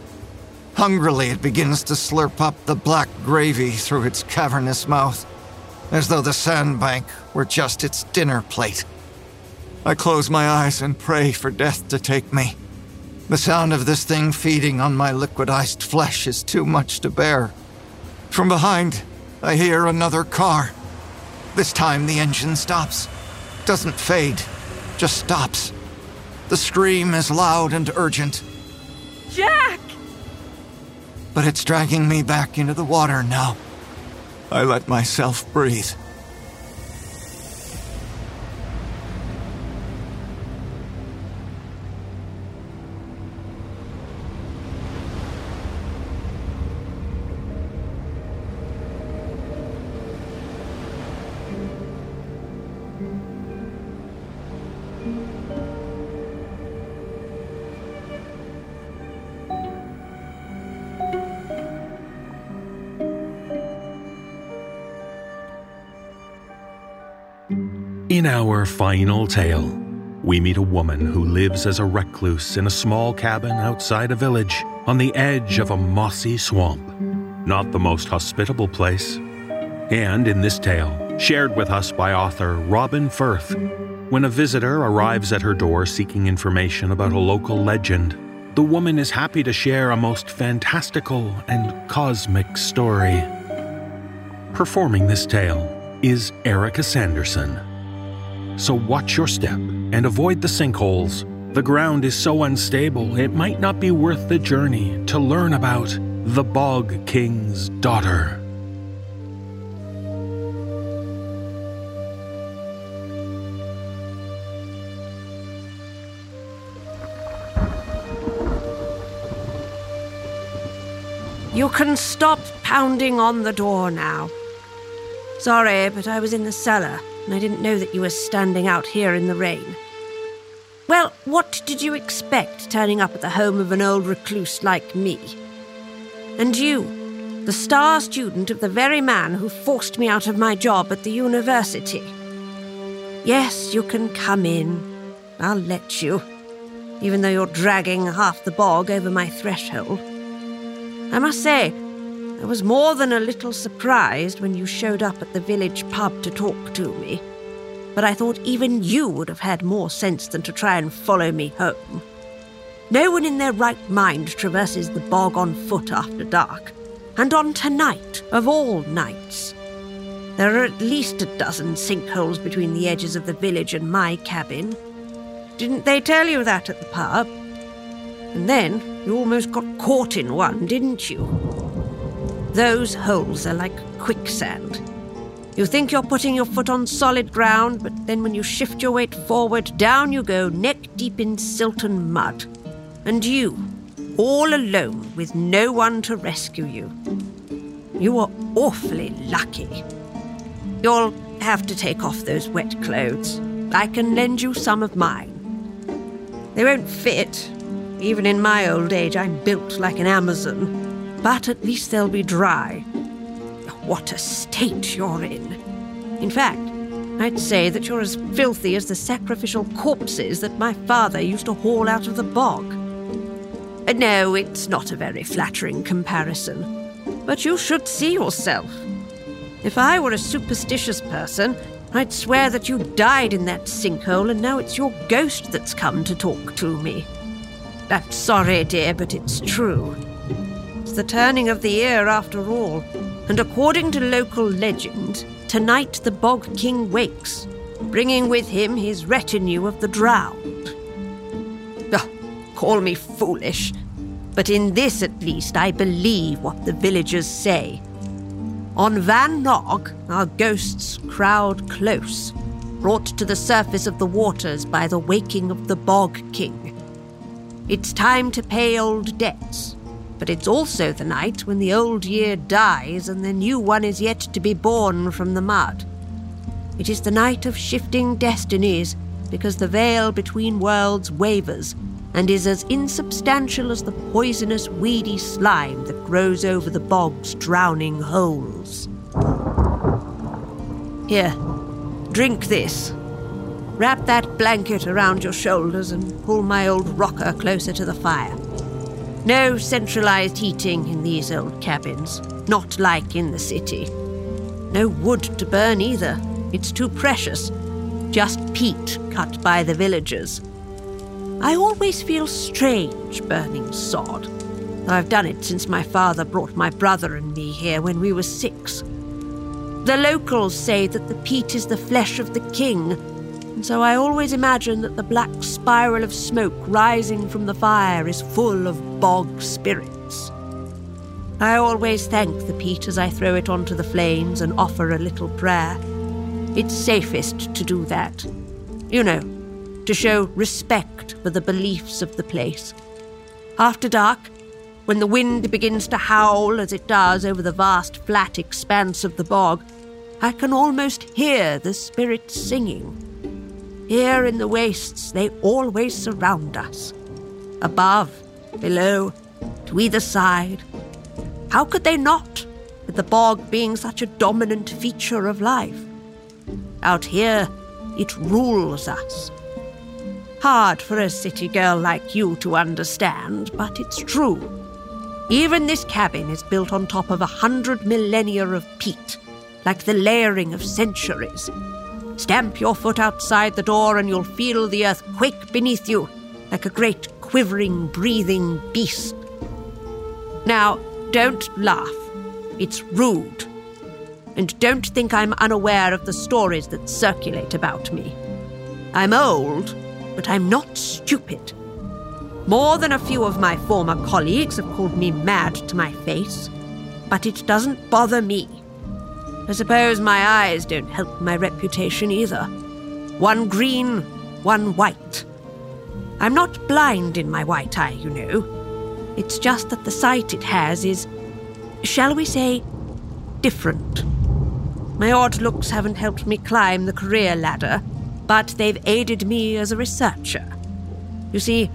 F: Hungrily, it begins to slurp up the black gravy through its cavernous mouth, as though the sandbank were just its dinner plate. I close my eyes and pray for death to take me. The sound of this thing feeding on my liquidized flesh is too much to bear. From behind, I hear another car. This time the engine stops. Doesn't fade, just stops. The scream is loud and urgent.
P: Jack!
F: But it's dragging me back into the water now. I let myself breathe.
A: In our final tale, we meet a woman who lives as a recluse in a small cabin outside a village on the edge of a mossy swamp. Not the most hospitable place. And in this tale, shared with us by author Robin Furth, when a visitor arrives at her door seeking information about a local legend, the woman is happy to share a most fantastical and cosmic story. Performing this tale is Erika Sanderson. So watch your step and avoid the sinkholes. The ground is so unstable, it might not be worth the journey to learn about the Bog King's daughter.
P: You can stop pounding on the door now. Sorry, but I was in the cellar, I didn't know that you were standing out here in the rain. Well, what did you expect turning up at the home of an old recluse like me? And you, the star student of the very man who forced me out of my job at the university. Yes, you can come in. I'll let you, even though you're dragging half the bog over my threshold. I must say, I was more than a little surprised when you showed up at the village pub to talk to me. But I thought even you would have had more sense than to try and follow me home. No one in their right mind traverses the bog on foot after dark, and on tonight, of all nights. There are at least a dozen sinkholes between the edges of the village and my cabin. Didn't they tell you that at the pub? And then you almost got caught in one, didn't you? Those holes are like quicksand. You think you're putting your foot on solid ground, but then when you shift your weight forward, down you go, neck deep in silt and mud. And you, all alone with no one to rescue you. You are awfully lucky. You'll have to take off those wet clothes. I can lend you some of mine. They won't fit, even in my old age, I'm built like an Amazon. But at least they'll be dry. What a state you're in. In fact, I'd say that you're as filthy as the sacrificial corpses that my father used to haul out of the bog. Uh, no, it's not a very flattering comparison. But you should see yourself. If I were a superstitious person, I'd swear that you died in that sinkhole and now it's your ghost that's come to talk to me. I'm sorry, dear, but it's true. The turning of the year after all, and according to local legend, tonight the Bog King wakes, bringing with him his retinue of the drowned. Oh, call me foolish, but in this at least I believe what the villagers say. On Van Nog, our ghosts crowd close, brought to the surface of the waters by the waking of the Bog King. It's time to pay old debts, but it's also the night when the old year dies and the new one is yet to be born from the mud. It is the night of shifting destinies because the veil between worlds wavers and is as insubstantial as the poisonous, weedy slime that grows over the bog's drowning holes. Here, drink this. Wrap that blanket around your shoulders and pull my old rocker closer to the fire. No centralized heating in these old cabins, not like in the city. No wood to burn either. It's too precious. Just peat cut by the villagers. I always feel strange burning sod. I've done it since my father brought my brother and me here when we were six. The locals say that the peat is the flesh of the king, and so I always imagine that the black spiral of smoke rising from the fire is full of bog spirits. I always thank the peat as I throw it onto the flames and offer a little prayer. It's safest to do that. You know, to show respect for the beliefs of the place. After dark, when the wind begins to howl as it does over the vast flat expanse of the bog, I can almost hear the spirits singing. Here in the wastes, they always surround us. Above, below, to either side. How could they not, with the bog being such a dominant feature of life? Out here, it rules us. Hard for a city girl like you to understand, but it's true. Even this cabin is built on top of a hundred millennia of peat, like the layering of centuries. Stamp your foot outside the door and you'll feel the earth quake beneath you like a great quivering, breathing beast. Now, don't laugh. It's rude. and don't think I'm unaware of the stories that circulate about me. I'm old, but I'm not stupid. More than a few of my former colleagues have called me mad to my face, but it doesn't bother me. I suppose my eyes don't help my reputation either. One green, one white. I'm not blind in my white eye, you know. It's just that the sight it has is, shall we say, different. My odd looks haven't helped me climb the career ladder, but they've aided me as a researcher. You see,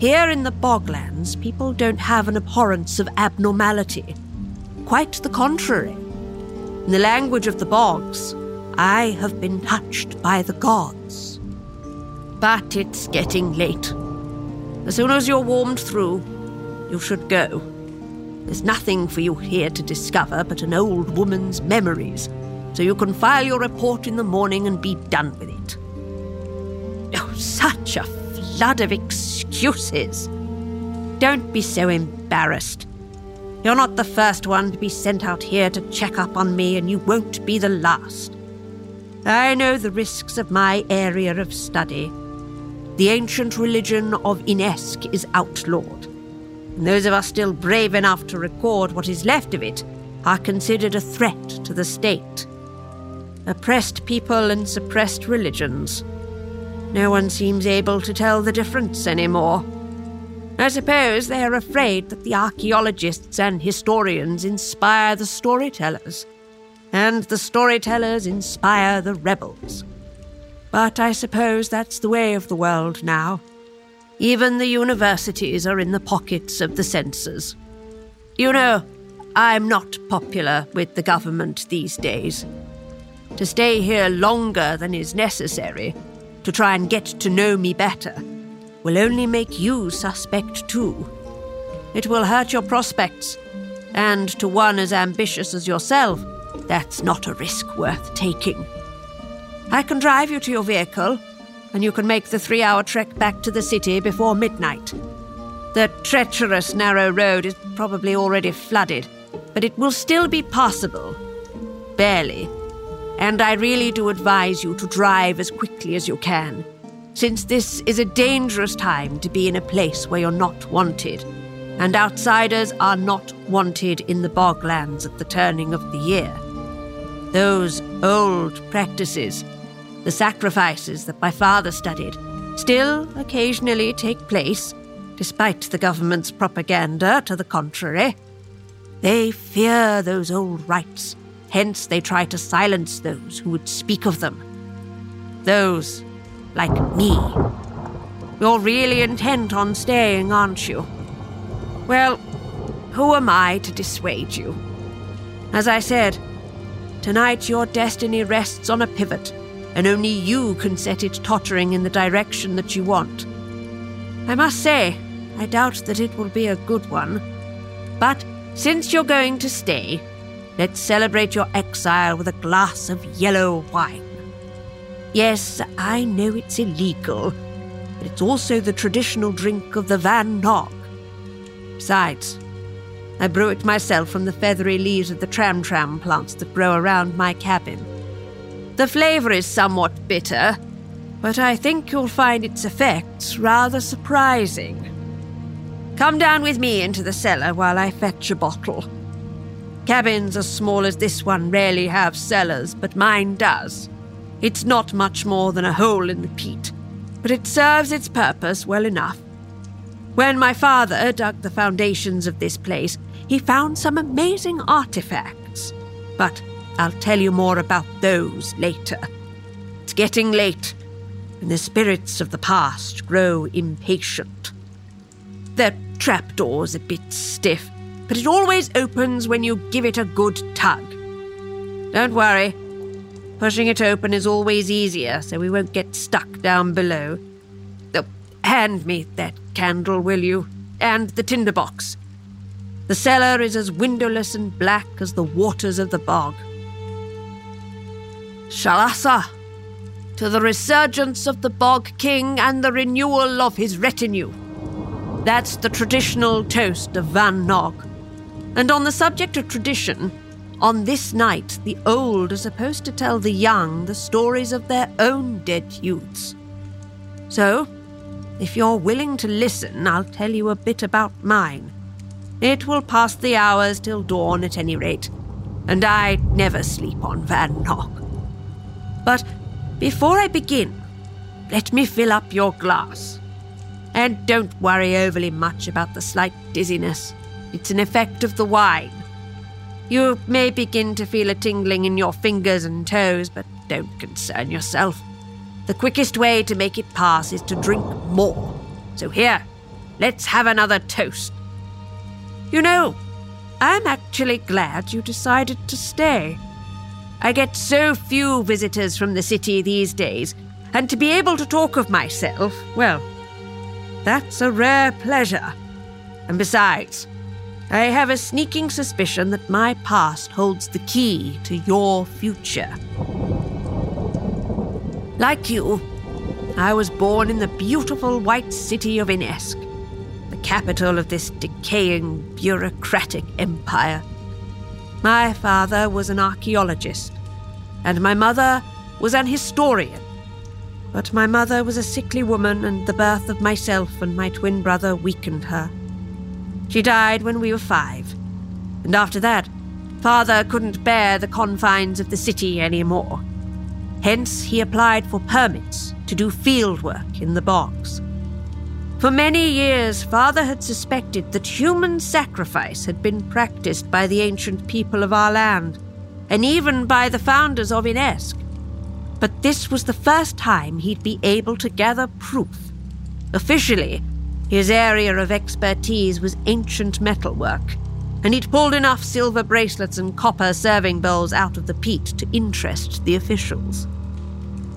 P: here in the Boglands, people don't have an abhorrence of abnormality. Quite the contrary. In the language of the bogs, I have been touched by the gods. But it's getting late. As soon as you're warmed through, you should go. There's nothing for you here to discover but an old woman's memories, so you can file your report in the morning and be done with it. Oh, such a flood of excuses. Don't be so embarrassed. You're not the first one to be sent out here to check up on me, and you won't be the last. I know the risks of my area of study. The ancient religion of Inesk is outlawed, and those of us still brave enough to record what is left of it are considered a threat to the state. Oppressed people and suppressed religions. No one seems able to tell the difference anymore. I suppose they are afraid that the archaeologists and historians inspire the storytellers, and the storytellers inspire the rebels. But I suppose that's the way of the world now. Even the universities are in the pockets of the censors. You know, I'm not popular with the government these days. To stay here longer than is necessary, to try and get to know me better, will only make you suspect too. It will hurt your prospects, and to one as ambitious as yourself, that's not a risk worth taking. I can drive you to your vehicle, and you can make the three hour trek back to the city before midnight. The treacherous narrow road is probably already flooded, but it will still be passable. Barely. And I really do advise you to drive as quickly as you can, since this is a dangerous time to be in a place where you're not wanted, and outsiders are not wanted in the boglands at the turning of the year. Those old practices, the sacrifices that my father studied, still occasionally take place, despite the government's propaganda to the contrary. They fear those old rites, hence, they try to silence those who would speak of them. Those like me. You're really intent on staying, aren't you? Well, who am I to dissuade you? As I said, tonight your destiny rests on a pivot, and only you can set it tottering in the direction that you want. I must say, I doubt that it will be a good one. But since you're going to stay, let's celebrate your exile with a glass of yellow wine. Yes, I know it's illegal, but it's also the traditional drink of the Van Nog. Besides, I brew it myself from the feathery leaves of the tram tram plants that grow around my cabin. The flavor is somewhat bitter, but I think you'll find its effects rather surprising. Come down with me into the cellar while I fetch a bottle. Cabins as small as this one rarely have cellars, but mine does. It's not much more than a hole in the peat, but it serves its purpose well enough. When my father dug the foundations of this place, he found some amazing artifacts. But I'll tell you more about those later. It's getting late, and the spirits of the past grow impatient. The trapdoor's a bit stiff, but it always opens when you give it a good tug. Don't worry, pushing it open is always easier, so we won't get stuck down below. Oh, hand me that candle, will you? And the tinderbox. The cellar is as windowless and black as the waters of the bog. Shalasa, to the resurgence of the Bog King and the renewal of his retinue. That's the traditional toast of Van Nog. And on the subject of tradition, On this night, the old are supposed to tell the young the stories of their own dead youths. So, if you're willing to listen, I'll tell you a bit about mine. It will pass the hours till dawn at any rate, and I never sleep on Van Nock. But before I begin, let me fill up your glass. And don't worry overly much about the slight dizziness. It's an effect of the wine. You may begin to feel a tingling in your fingers and toes, but don't concern yourself. The quickest way to make it pass is to drink more. So here, let's have another toast. You know, I'm actually glad you decided to stay. I get so few visitors from the city these days, and to be able to talk of myself, well, that's a rare pleasure. And besides, I have a sneaking suspicion that my past holds the key to your future. Like you, I was born in the beautiful white city of Inesk, the capital of this decaying bureaucratic empire. My father was an archaeologist, and my mother was an historian. But my mother was a sickly woman, and the birth of myself and my twin brother weakened her. She died when we were five, and after that, father couldn't bear the confines of the city any more. Hence, he applied for permits to do field work in the bogs. For many years, father had suspected that human sacrifice had been practiced by the ancient people of our land, and even by the founders of Inesk. But this was the first time he'd be able to gather proof. Officially, his area of expertise was ancient metalwork, and he'd pulled enough silver bracelets and copper serving bowls out of the peat to interest the officials.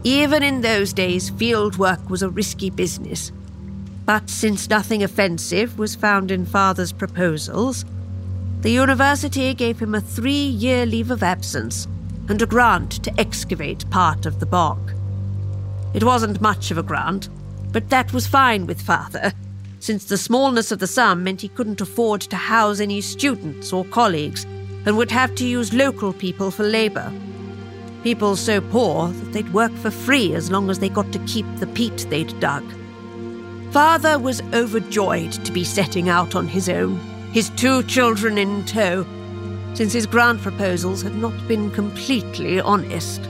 P: Even in those days, field work was a risky business. But since nothing offensive was found in father's proposals, the university gave him a three year leave of absence and a grant to excavate part of the bog. It wasn't much of a grant, but that was fine with father, since the smallness of the sum meant he couldn't afford to house any students or colleagues and would have to use local people for labour. People so poor that they'd work for free as long as they got to keep the peat they'd dug. Father was overjoyed to be setting out on his own, his two children in tow, since his grant proposals had not been completely honest.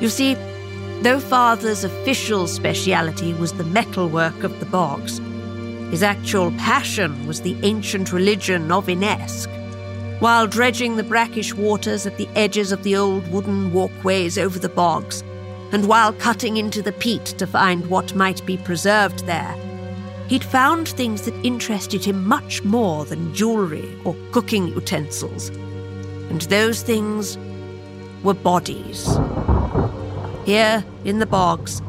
P: You see, though Father's official speciality was the metalwork of the bogs, his actual passion was the ancient religion of Inesk. While dredging the brackish waters at the edges of the old wooden walkways over the bogs, and while cutting into the peat to find what might be preserved there, he'd found things that interested him much more than jewelry or cooking utensils. And those things were bodies. Here, in the bogs,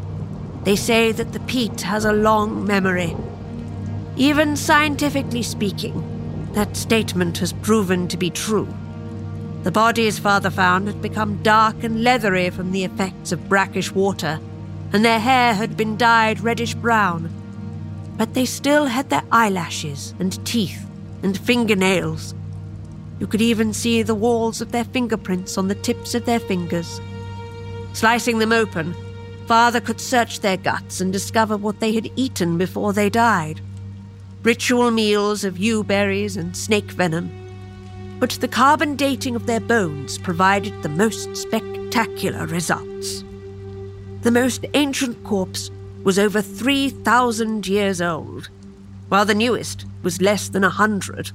P: they say that the peat has a long memory. Even scientifically speaking, that statement has proven to be true. The bodies father found had become dark and leathery from the effects of brackish water, and their hair had been dyed reddish brown. But they still had their eyelashes and teeth and fingernails. You could even see the walls of their fingerprints on the tips of their fingers. Slicing them open, father could search their guts and discover what they had eaten before they died ritual meals of yew berries and snake venom. But the carbon dating of their bones provided the most spectacular results. The most ancient corpse was over 3,000 years old, while the newest was less than a hundred.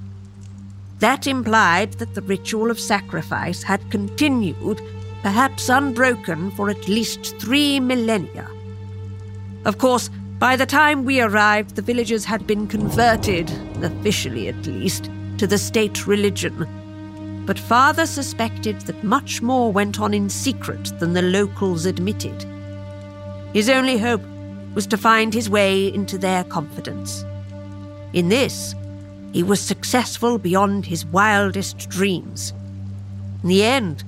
P: That implied that the ritual of sacrifice had continued, perhaps unbroken, for at least three millennia. Of course, by the time we arrived, the villagers had been converted, officially at least, to the state religion. But father suspected that much more went on in secret than the locals admitted. His only hope was to find his way into their confidence. In this, he was successful beyond his wildest dreams. In the end,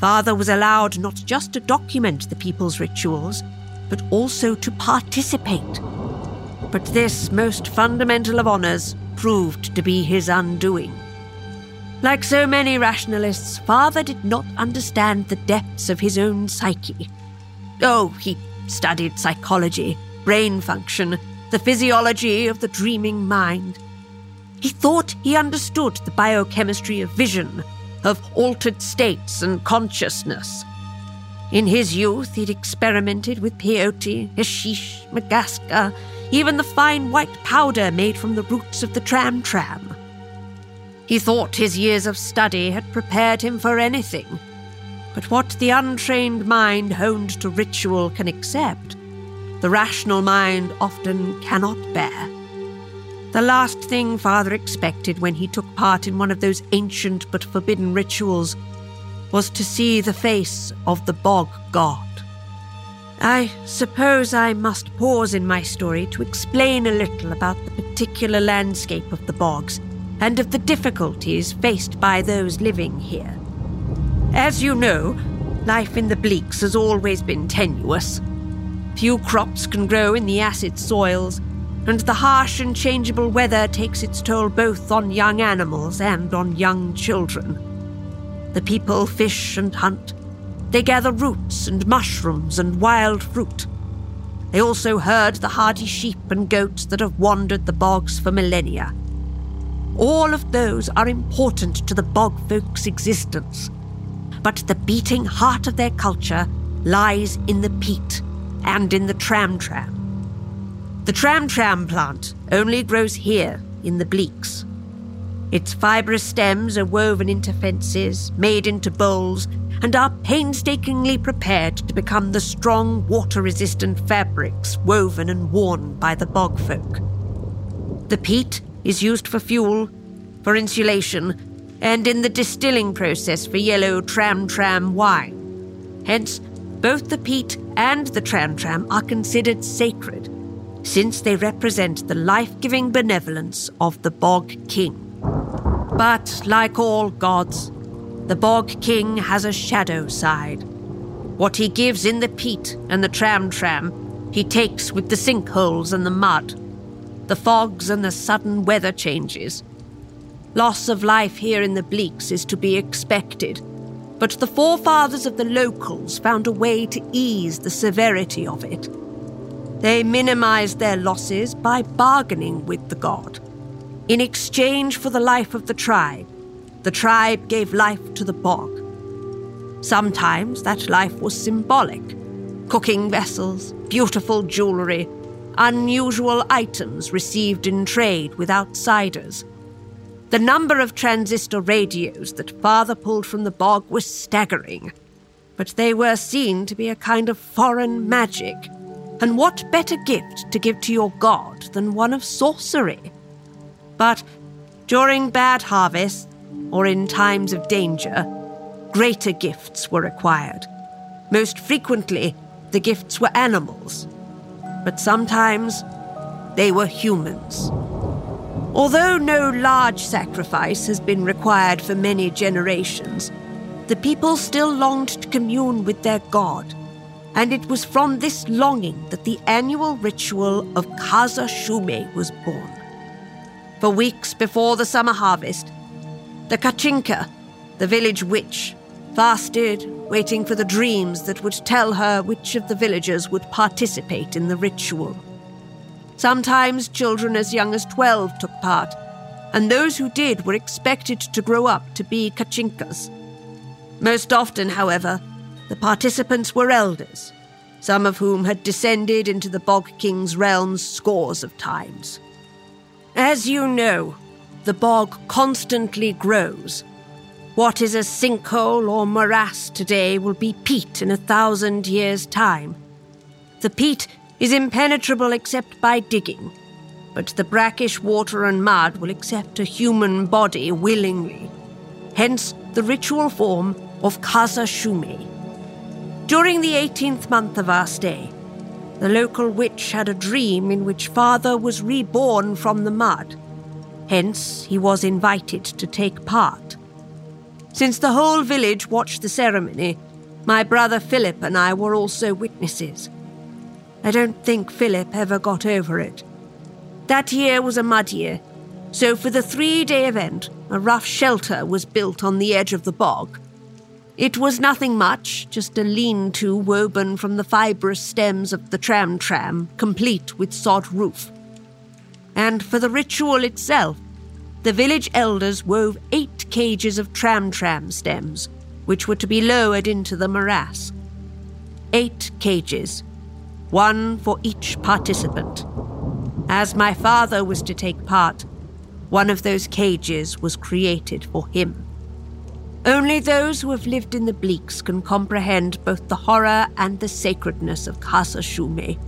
P: father was allowed not just to document the people's rituals, but also to participate. But this most fundamental of honors proved to be his undoing. Like so many rationalists, Father did not understand the depths of his own psyche. Oh, he studied psychology, brain function, the physiology of the dreaming mind. He thought he understood the biochemistry of vision, of altered states and consciousness. In his youth, he'd experimented with peyote, hashish, magaska, even the fine white powder made from the roots of the tram tram. He thought his years of study had prepared him for anything. But what the untrained mind honed to ritual can accept, the rational mind often cannot bear. The last thing Father expected when he took part in one of those ancient but forbidden rituals was to see the face of the bog god. I suppose I must pause in my story to explain a little about the particular landscape of the bogs and of the difficulties faced by those living here. As you know, life in the Bleaks has always been tenuous. Few crops can grow in the acid soils, and the harsh and changeable weather takes its toll both on young animals and on young children. The people fish and hunt. They gather roots and mushrooms and wild fruit. They also herd the hardy sheep and goats that have wandered the bogs for millennia. All of those are important to the bog folk's existence. But the beating heart of their culture lies in the peat and in the tram tram. The tram tram plant only grows here in the Bleaks. Its fibrous stems are woven into fences, made into bowls, and are painstakingly prepared to become the strong, water resistant fabrics woven and worn by the bog folk. The peat is used for fuel, for insulation, and in the distilling process for yellow tram tram wine. Hence, both the peat and the tram tram are considered sacred, since they represent the life giving benevolence of the Bog King. But like all gods, the Bog King has a shadow side. What he gives in the peat and the tram tram, he takes with the sinkholes and the mud, the fogs and the sudden weather changes. Loss of life here in the Bleaks is to be expected, but the forefathers of the locals found a way to ease the severity of it. They minimized their losses by bargaining with the god. In exchange for the life of the tribe, the tribe gave life to the bog. Sometimes that life was symbolic cooking vessels, beautiful jewelry, unusual items received in trade with outsiders. The number of transistor radios that father pulled from the bog was staggering, but they were seen to be a kind of foreign magic. And what better gift to give to your god than one of sorcery? But during bad harvests, or in times of danger, greater gifts were required. Most frequently, the gifts were animals, but sometimes they were humans. Although no large sacrifice has been required for many generations, the people still longed to commune with their god, and it was from this longing that the annual ritual of Kaza Shume was born. For weeks before the summer harvest, the Kachinka, the village witch, fasted, waiting for the dreams that would tell her which of the villagers would participate in the ritual. Sometimes children as young as 12 took part, and those who did were expected to grow up to be Kachinkas. Most often, however, the participants were elders, some of whom had descended into the Bog King's realms scores of times. As you know, the bog constantly grows. What is a sinkhole or morass today will be peat in a thousand years' time. The peat is impenetrable except by digging, but the brackish water and mud will accept a human body willingly. Hence the ritual form of Kasa Shume. During the 18th month of our stay, the local witch had a dream in which father was reborn from the mud. Hence, he was invited to take part. Since the whole village watched the ceremony, my brother Philip and I were also witnesses. I don't think Philip ever got over it. That year was a mud year, So, for the three day event, a rough shelter was built on the edge of the bog. It was nothing much, just a lean to woven from the fibrous stems of the tram tram, complete with sod roof. And for the ritual itself, the village elders wove eight cages of tram tram stems, which were to be lowered into the morass. Eight cages, one for each participant. As my father was to take part, one of those cages was created for him. Only those who have lived in the Bleaks can comprehend both the horror and the sacredness of Casa Shume,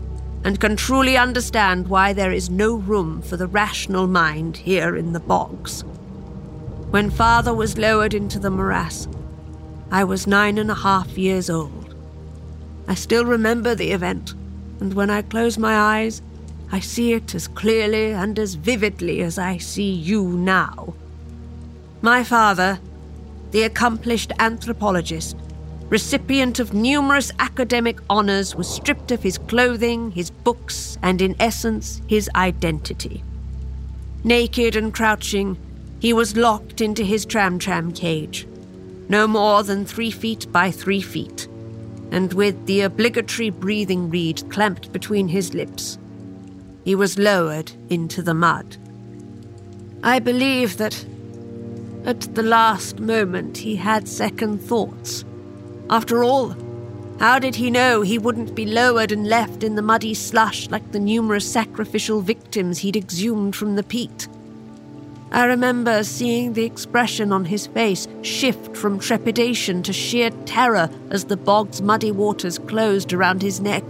P: and can truly understand why there is no room for the rational mind here in the bogs. When father was lowered into the morass, I was nine and a half years old. I still remember the event, and when I close my eyes, I see it as clearly and as vividly as I see you now. My father, the accomplished anthropologist, recipient of numerous academic honors, was stripped of his clothing, his books, and in essence, his identity. Naked and crouching, he was locked into his tram tram cage, no more than three feet by three feet, and with the obligatory breathing reed clamped between his lips he was lowered into the mud. I believe that at the last moment he had second thoughts. After all, how did he know he wouldn't be lowered and left in the muddy slush like the numerous sacrificial victims he'd exhumed from the peat? I remember seeing the expression on his face shift from trepidation to sheer terror as the bog's muddy waters closed around his neck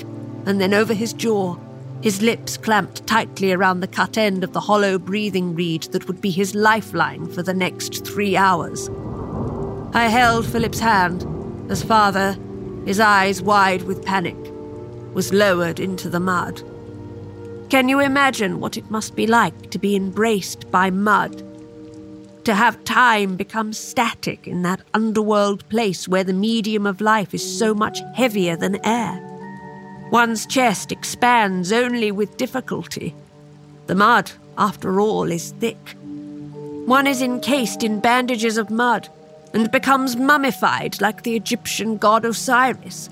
P: and then over his jaw his lips clamped tightly around the cut end of the hollow breathing reed that would be his lifeline for the next three hours. I held Philip's hand as father, his eyes wide with panic, was lowered into the mud. Can you imagine what it must be like to be embraced by mud? To have time become static in that underworld place where the medium of life is so much heavier than air? One's chest expands only with difficulty. The mud, after all, is thick. One is encased in bandages of mud and becomes mummified like the Egyptian god Osiris.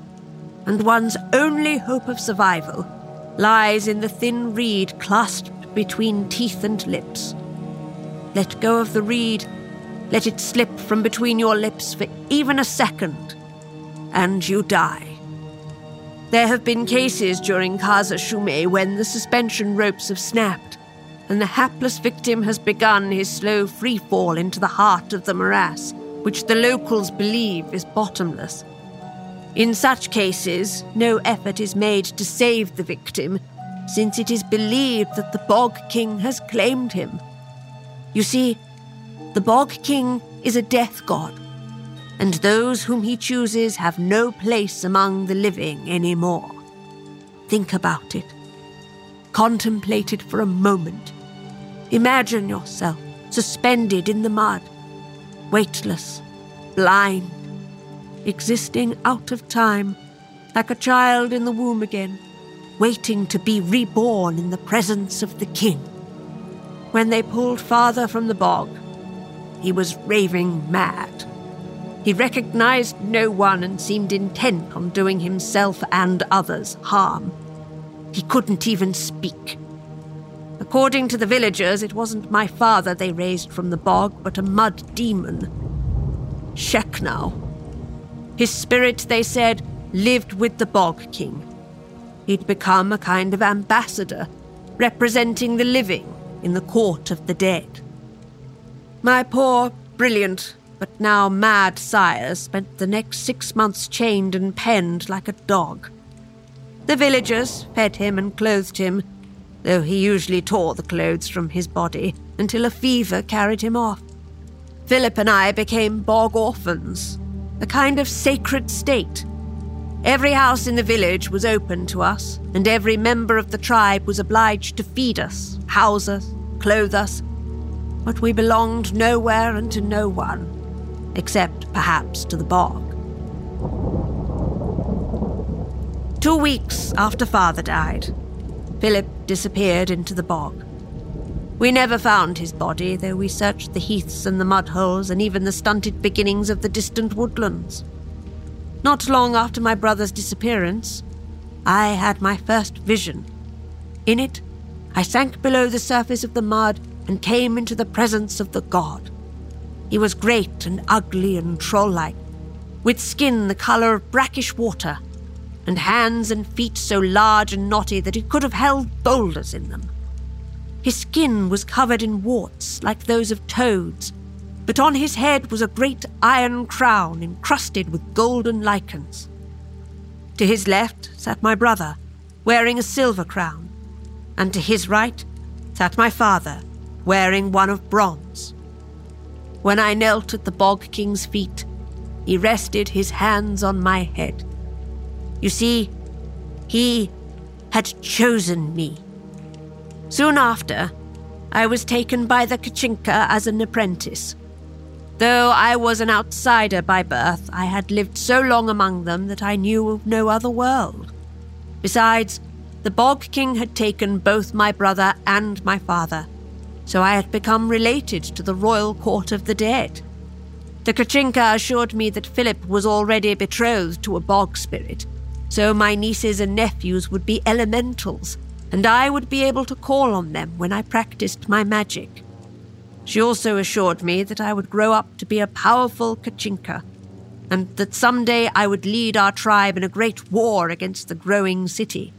P: And one's only hope of survival lies in the thin reed clasped between teeth and lips. Let go of the reed, let it slip from between your lips for even a second, and you die. There have been cases during Casa Shume when the suspension ropes have snapped, and the hapless victim has begun his slow free fall into the heart of the morass, which the locals believe is bottomless. In such cases, no effort is made to save the victim, since it is believed that the Bog King has claimed him. You see, the Bog King is a death god and those whom he chooses have no place among the living anymore. Think about it. Contemplate it for a moment. Imagine yourself suspended in the mud, weightless, blind, existing out of time, like a child in the womb again, waiting to be reborn in the presence of the king. When they pulled father from the bog, he was raving mad. He recognized no one and seemed intent on doing himself and others harm. He couldn't even speak. According to the villagers, it wasn't my father they raised from the bog, but a mud demon. Sheknau. His spirit, they said, lived with the Bog King. He'd become a kind of ambassador, representing the living in the court of the dead. My poor, brilliant, but now mad sire spent the next six months chained and penned like a dog. The villagers fed him and clothed him, though he usually tore the clothes from his body until a fever carried him off. Philip and I became bog orphans, a kind of sacred state. Every house in the village was open to us, and every member of the tribe was obliged to feed us, house us, clothe us. But we belonged nowhere and to no one except perhaps to the bog. Two weeks after father died, Philip disappeared into the bog. We never found his body, though we searched the heaths and the mud holes and even the stunted beginnings of the distant woodlands. Not long after my brother's disappearance, I had my first vision. In it, I sank below the surface of the mud and came into the presence of the god. He was great and ugly and troll like, with skin the color of brackish water, and hands and feet so large and knotty that he could have held boulders in them. His skin was covered in warts like those of toads, but on his head was a great iron crown encrusted with golden lichens. To his left sat my brother, wearing a silver crown, and to his right sat my father, wearing one of bronze. When I knelt at the Bog King's feet, he rested his hands on my head. You see, he had chosen me. Soon after, I was taken by the Kachinka as an apprentice. Though I was an outsider by birth, I had lived so long among them that I knew of no other world. Besides, the Bog King had taken both my brother and my father, so I had become related to the royal court of the dead. The Kachinka assured me that Philip was already betrothed to a bog spirit, so my nieces and nephews would be elementals, and I would be able to call on them when I practiced my magic. She also assured me that I would grow up to be a powerful Kachinka, and that someday I would lead our tribe in a great war against the growing city.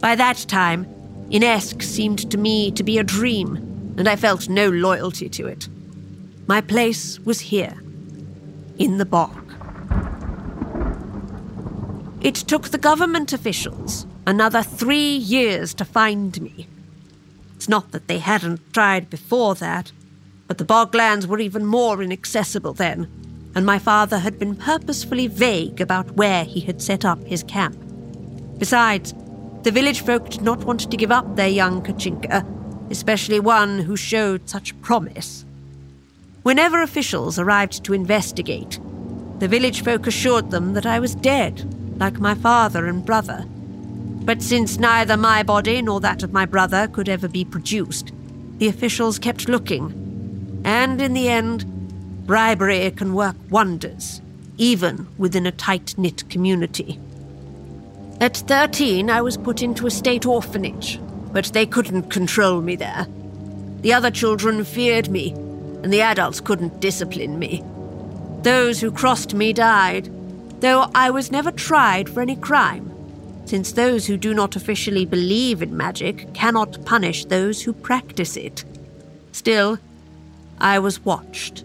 P: By that time, Inesk seemed to me to be a dream, and I felt no loyalty to it. My place was here, in the bog. It took the government officials another three years to find me. It's not that they hadn't tried before that, but the boglands were even more inaccessible then, and my father had been purposefully vague about where he had set up his camp. Besides, the village folk did not want to give up their young Kachinka, especially one who showed such promise. Whenever officials arrived to investigate, the village folk assured them that I was dead, like my father and brother. But since neither my body nor that of my brother could ever be produced, the officials kept looking. And in the end, bribery can work wonders, even within a tight knit community. At 13, I was put into a state orphanage, but they couldn't control me there. The other children feared me, and the adults couldn't discipline me. Those who crossed me died, though I was never tried for any crime, since those who do not officially believe in magic cannot punish those who practice it. Still, I was watched.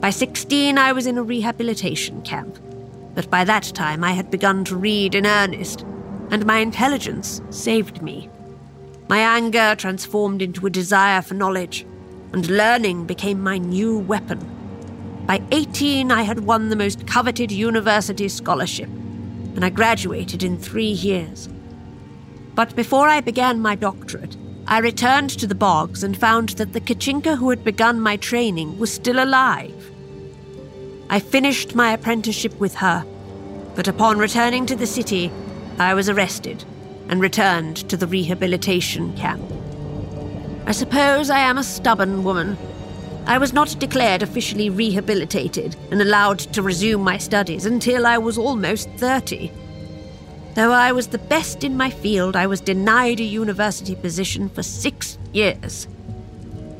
P: By 16, I was in a rehabilitation camp, but by that time I had begun to read in earnest, and my intelligence saved me. My anger transformed into a desire for knowledge, and learning became my new weapon. By 18, I had won the most coveted university scholarship, and I graduated in three years. But before I began my doctorate, I returned to the bogs and found that the Kachinka who had begun my training was still alive. I finished my apprenticeship with her, but upon returning to the city, I was arrested and returned to the rehabilitation camp. I suppose I am a stubborn woman. I was not declared officially rehabilitated and allowed to resume my studies until I was almost 30. Though I was the best in my field, I was denied a university position for six years.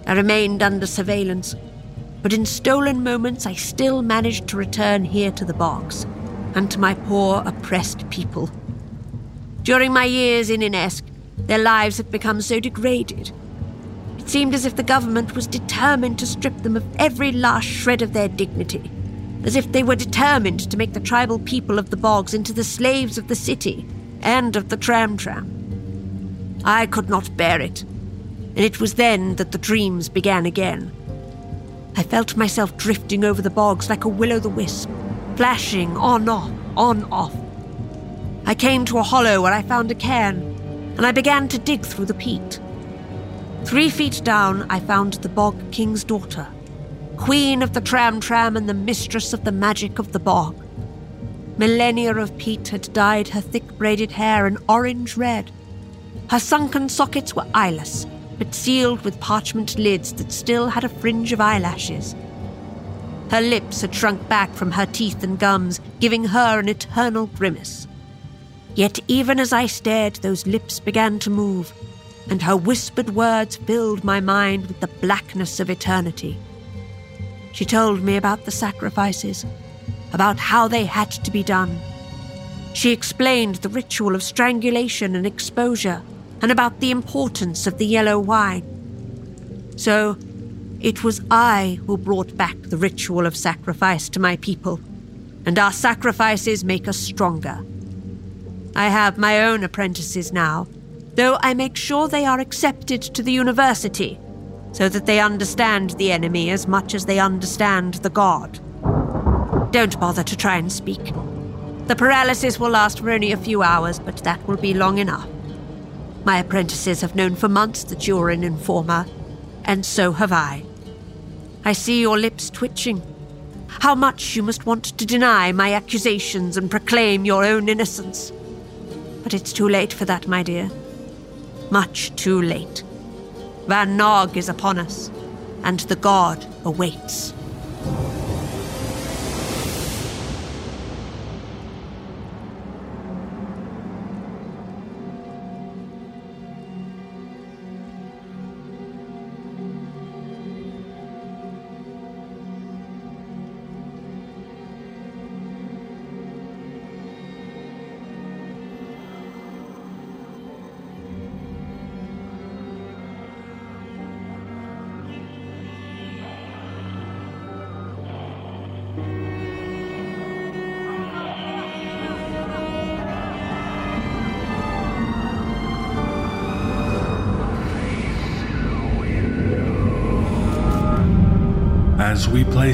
P: I remained under surveillance, but in stolen moments I still managed to return here to the bogs and to my poor, oppressed people. During my years in Inesk, their lives had become so degraded. It seemed as if the government was determined to strip them of every last shred of their dignity, as if they were determined to make the tribal people of the bogs into the slaves of the city and of the tram tram. I could not bear it, and it was then that the dreams began again. I felt myself drifting over the bogs like a will o' the wisp, flashing on off, on off. I came to a hollow where I found a cairn, and I began to dig through the peat. Three feet down, I found the Bog King's daughter, queen of the Tram Tram and the mistress of the magic of the bog. Millennia of peat had dyed her thick braided hair an orange red. Her sunken sockets were eyeless, but sealed with parchment lids that still had a fringe of eyelashes. Her lips had shrunk back from her teeth and gums, giving her an eternal grimace. Yet even as I stared, those lips began to move, and her whispered words filled my mind with the blackness of eternity. She told me about the sacrifices, about how they had to be done. She explained the ritual of strangulation and exposure, and about the importance of the yellow wine. So, it was I who brought back the ritual of sacrifice to my people, and our sacrifices make us stronger. I have my own apprentices now, though I make sure they are accepted to the university so that they understand the enemy as much as they understand the god. Don't bother to try and speak. The paralysis will last for only a few hours, but that will be long enough. My apprentices have known for months that you're an informer, and so have I. I see your lips twitching. How much you must want to deny my accusations and proclaim your own innocence. But it's too late for that, my dear. Much too late. Van Nog is upon us, and the god awaits.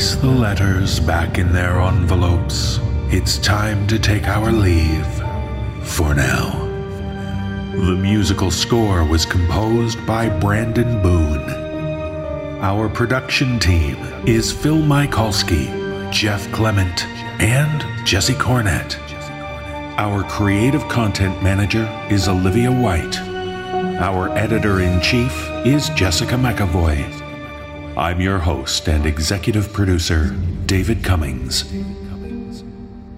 A: Place the letters back in their envelopes, it's time to take our leave for now. The musical score was composed by Brandon Boone. Our production team is Phil Michalski, Jeff Clement, and Jesse Cornett. Our creative content manager is Olivia White. Our editor in chief is Jessica McAvoy. I'm your host and executive producer, David Cummings.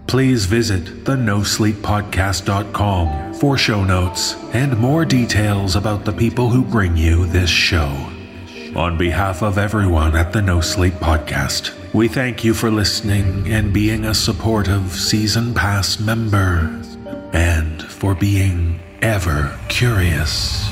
A: Please visit the NoSleepPodcast.com for show notes and more details about the people who bring you this show. On behalf of everyone at the NoSleep Podcast, we thank you for listening and being a supportive Season Pass member, and for being ever curious.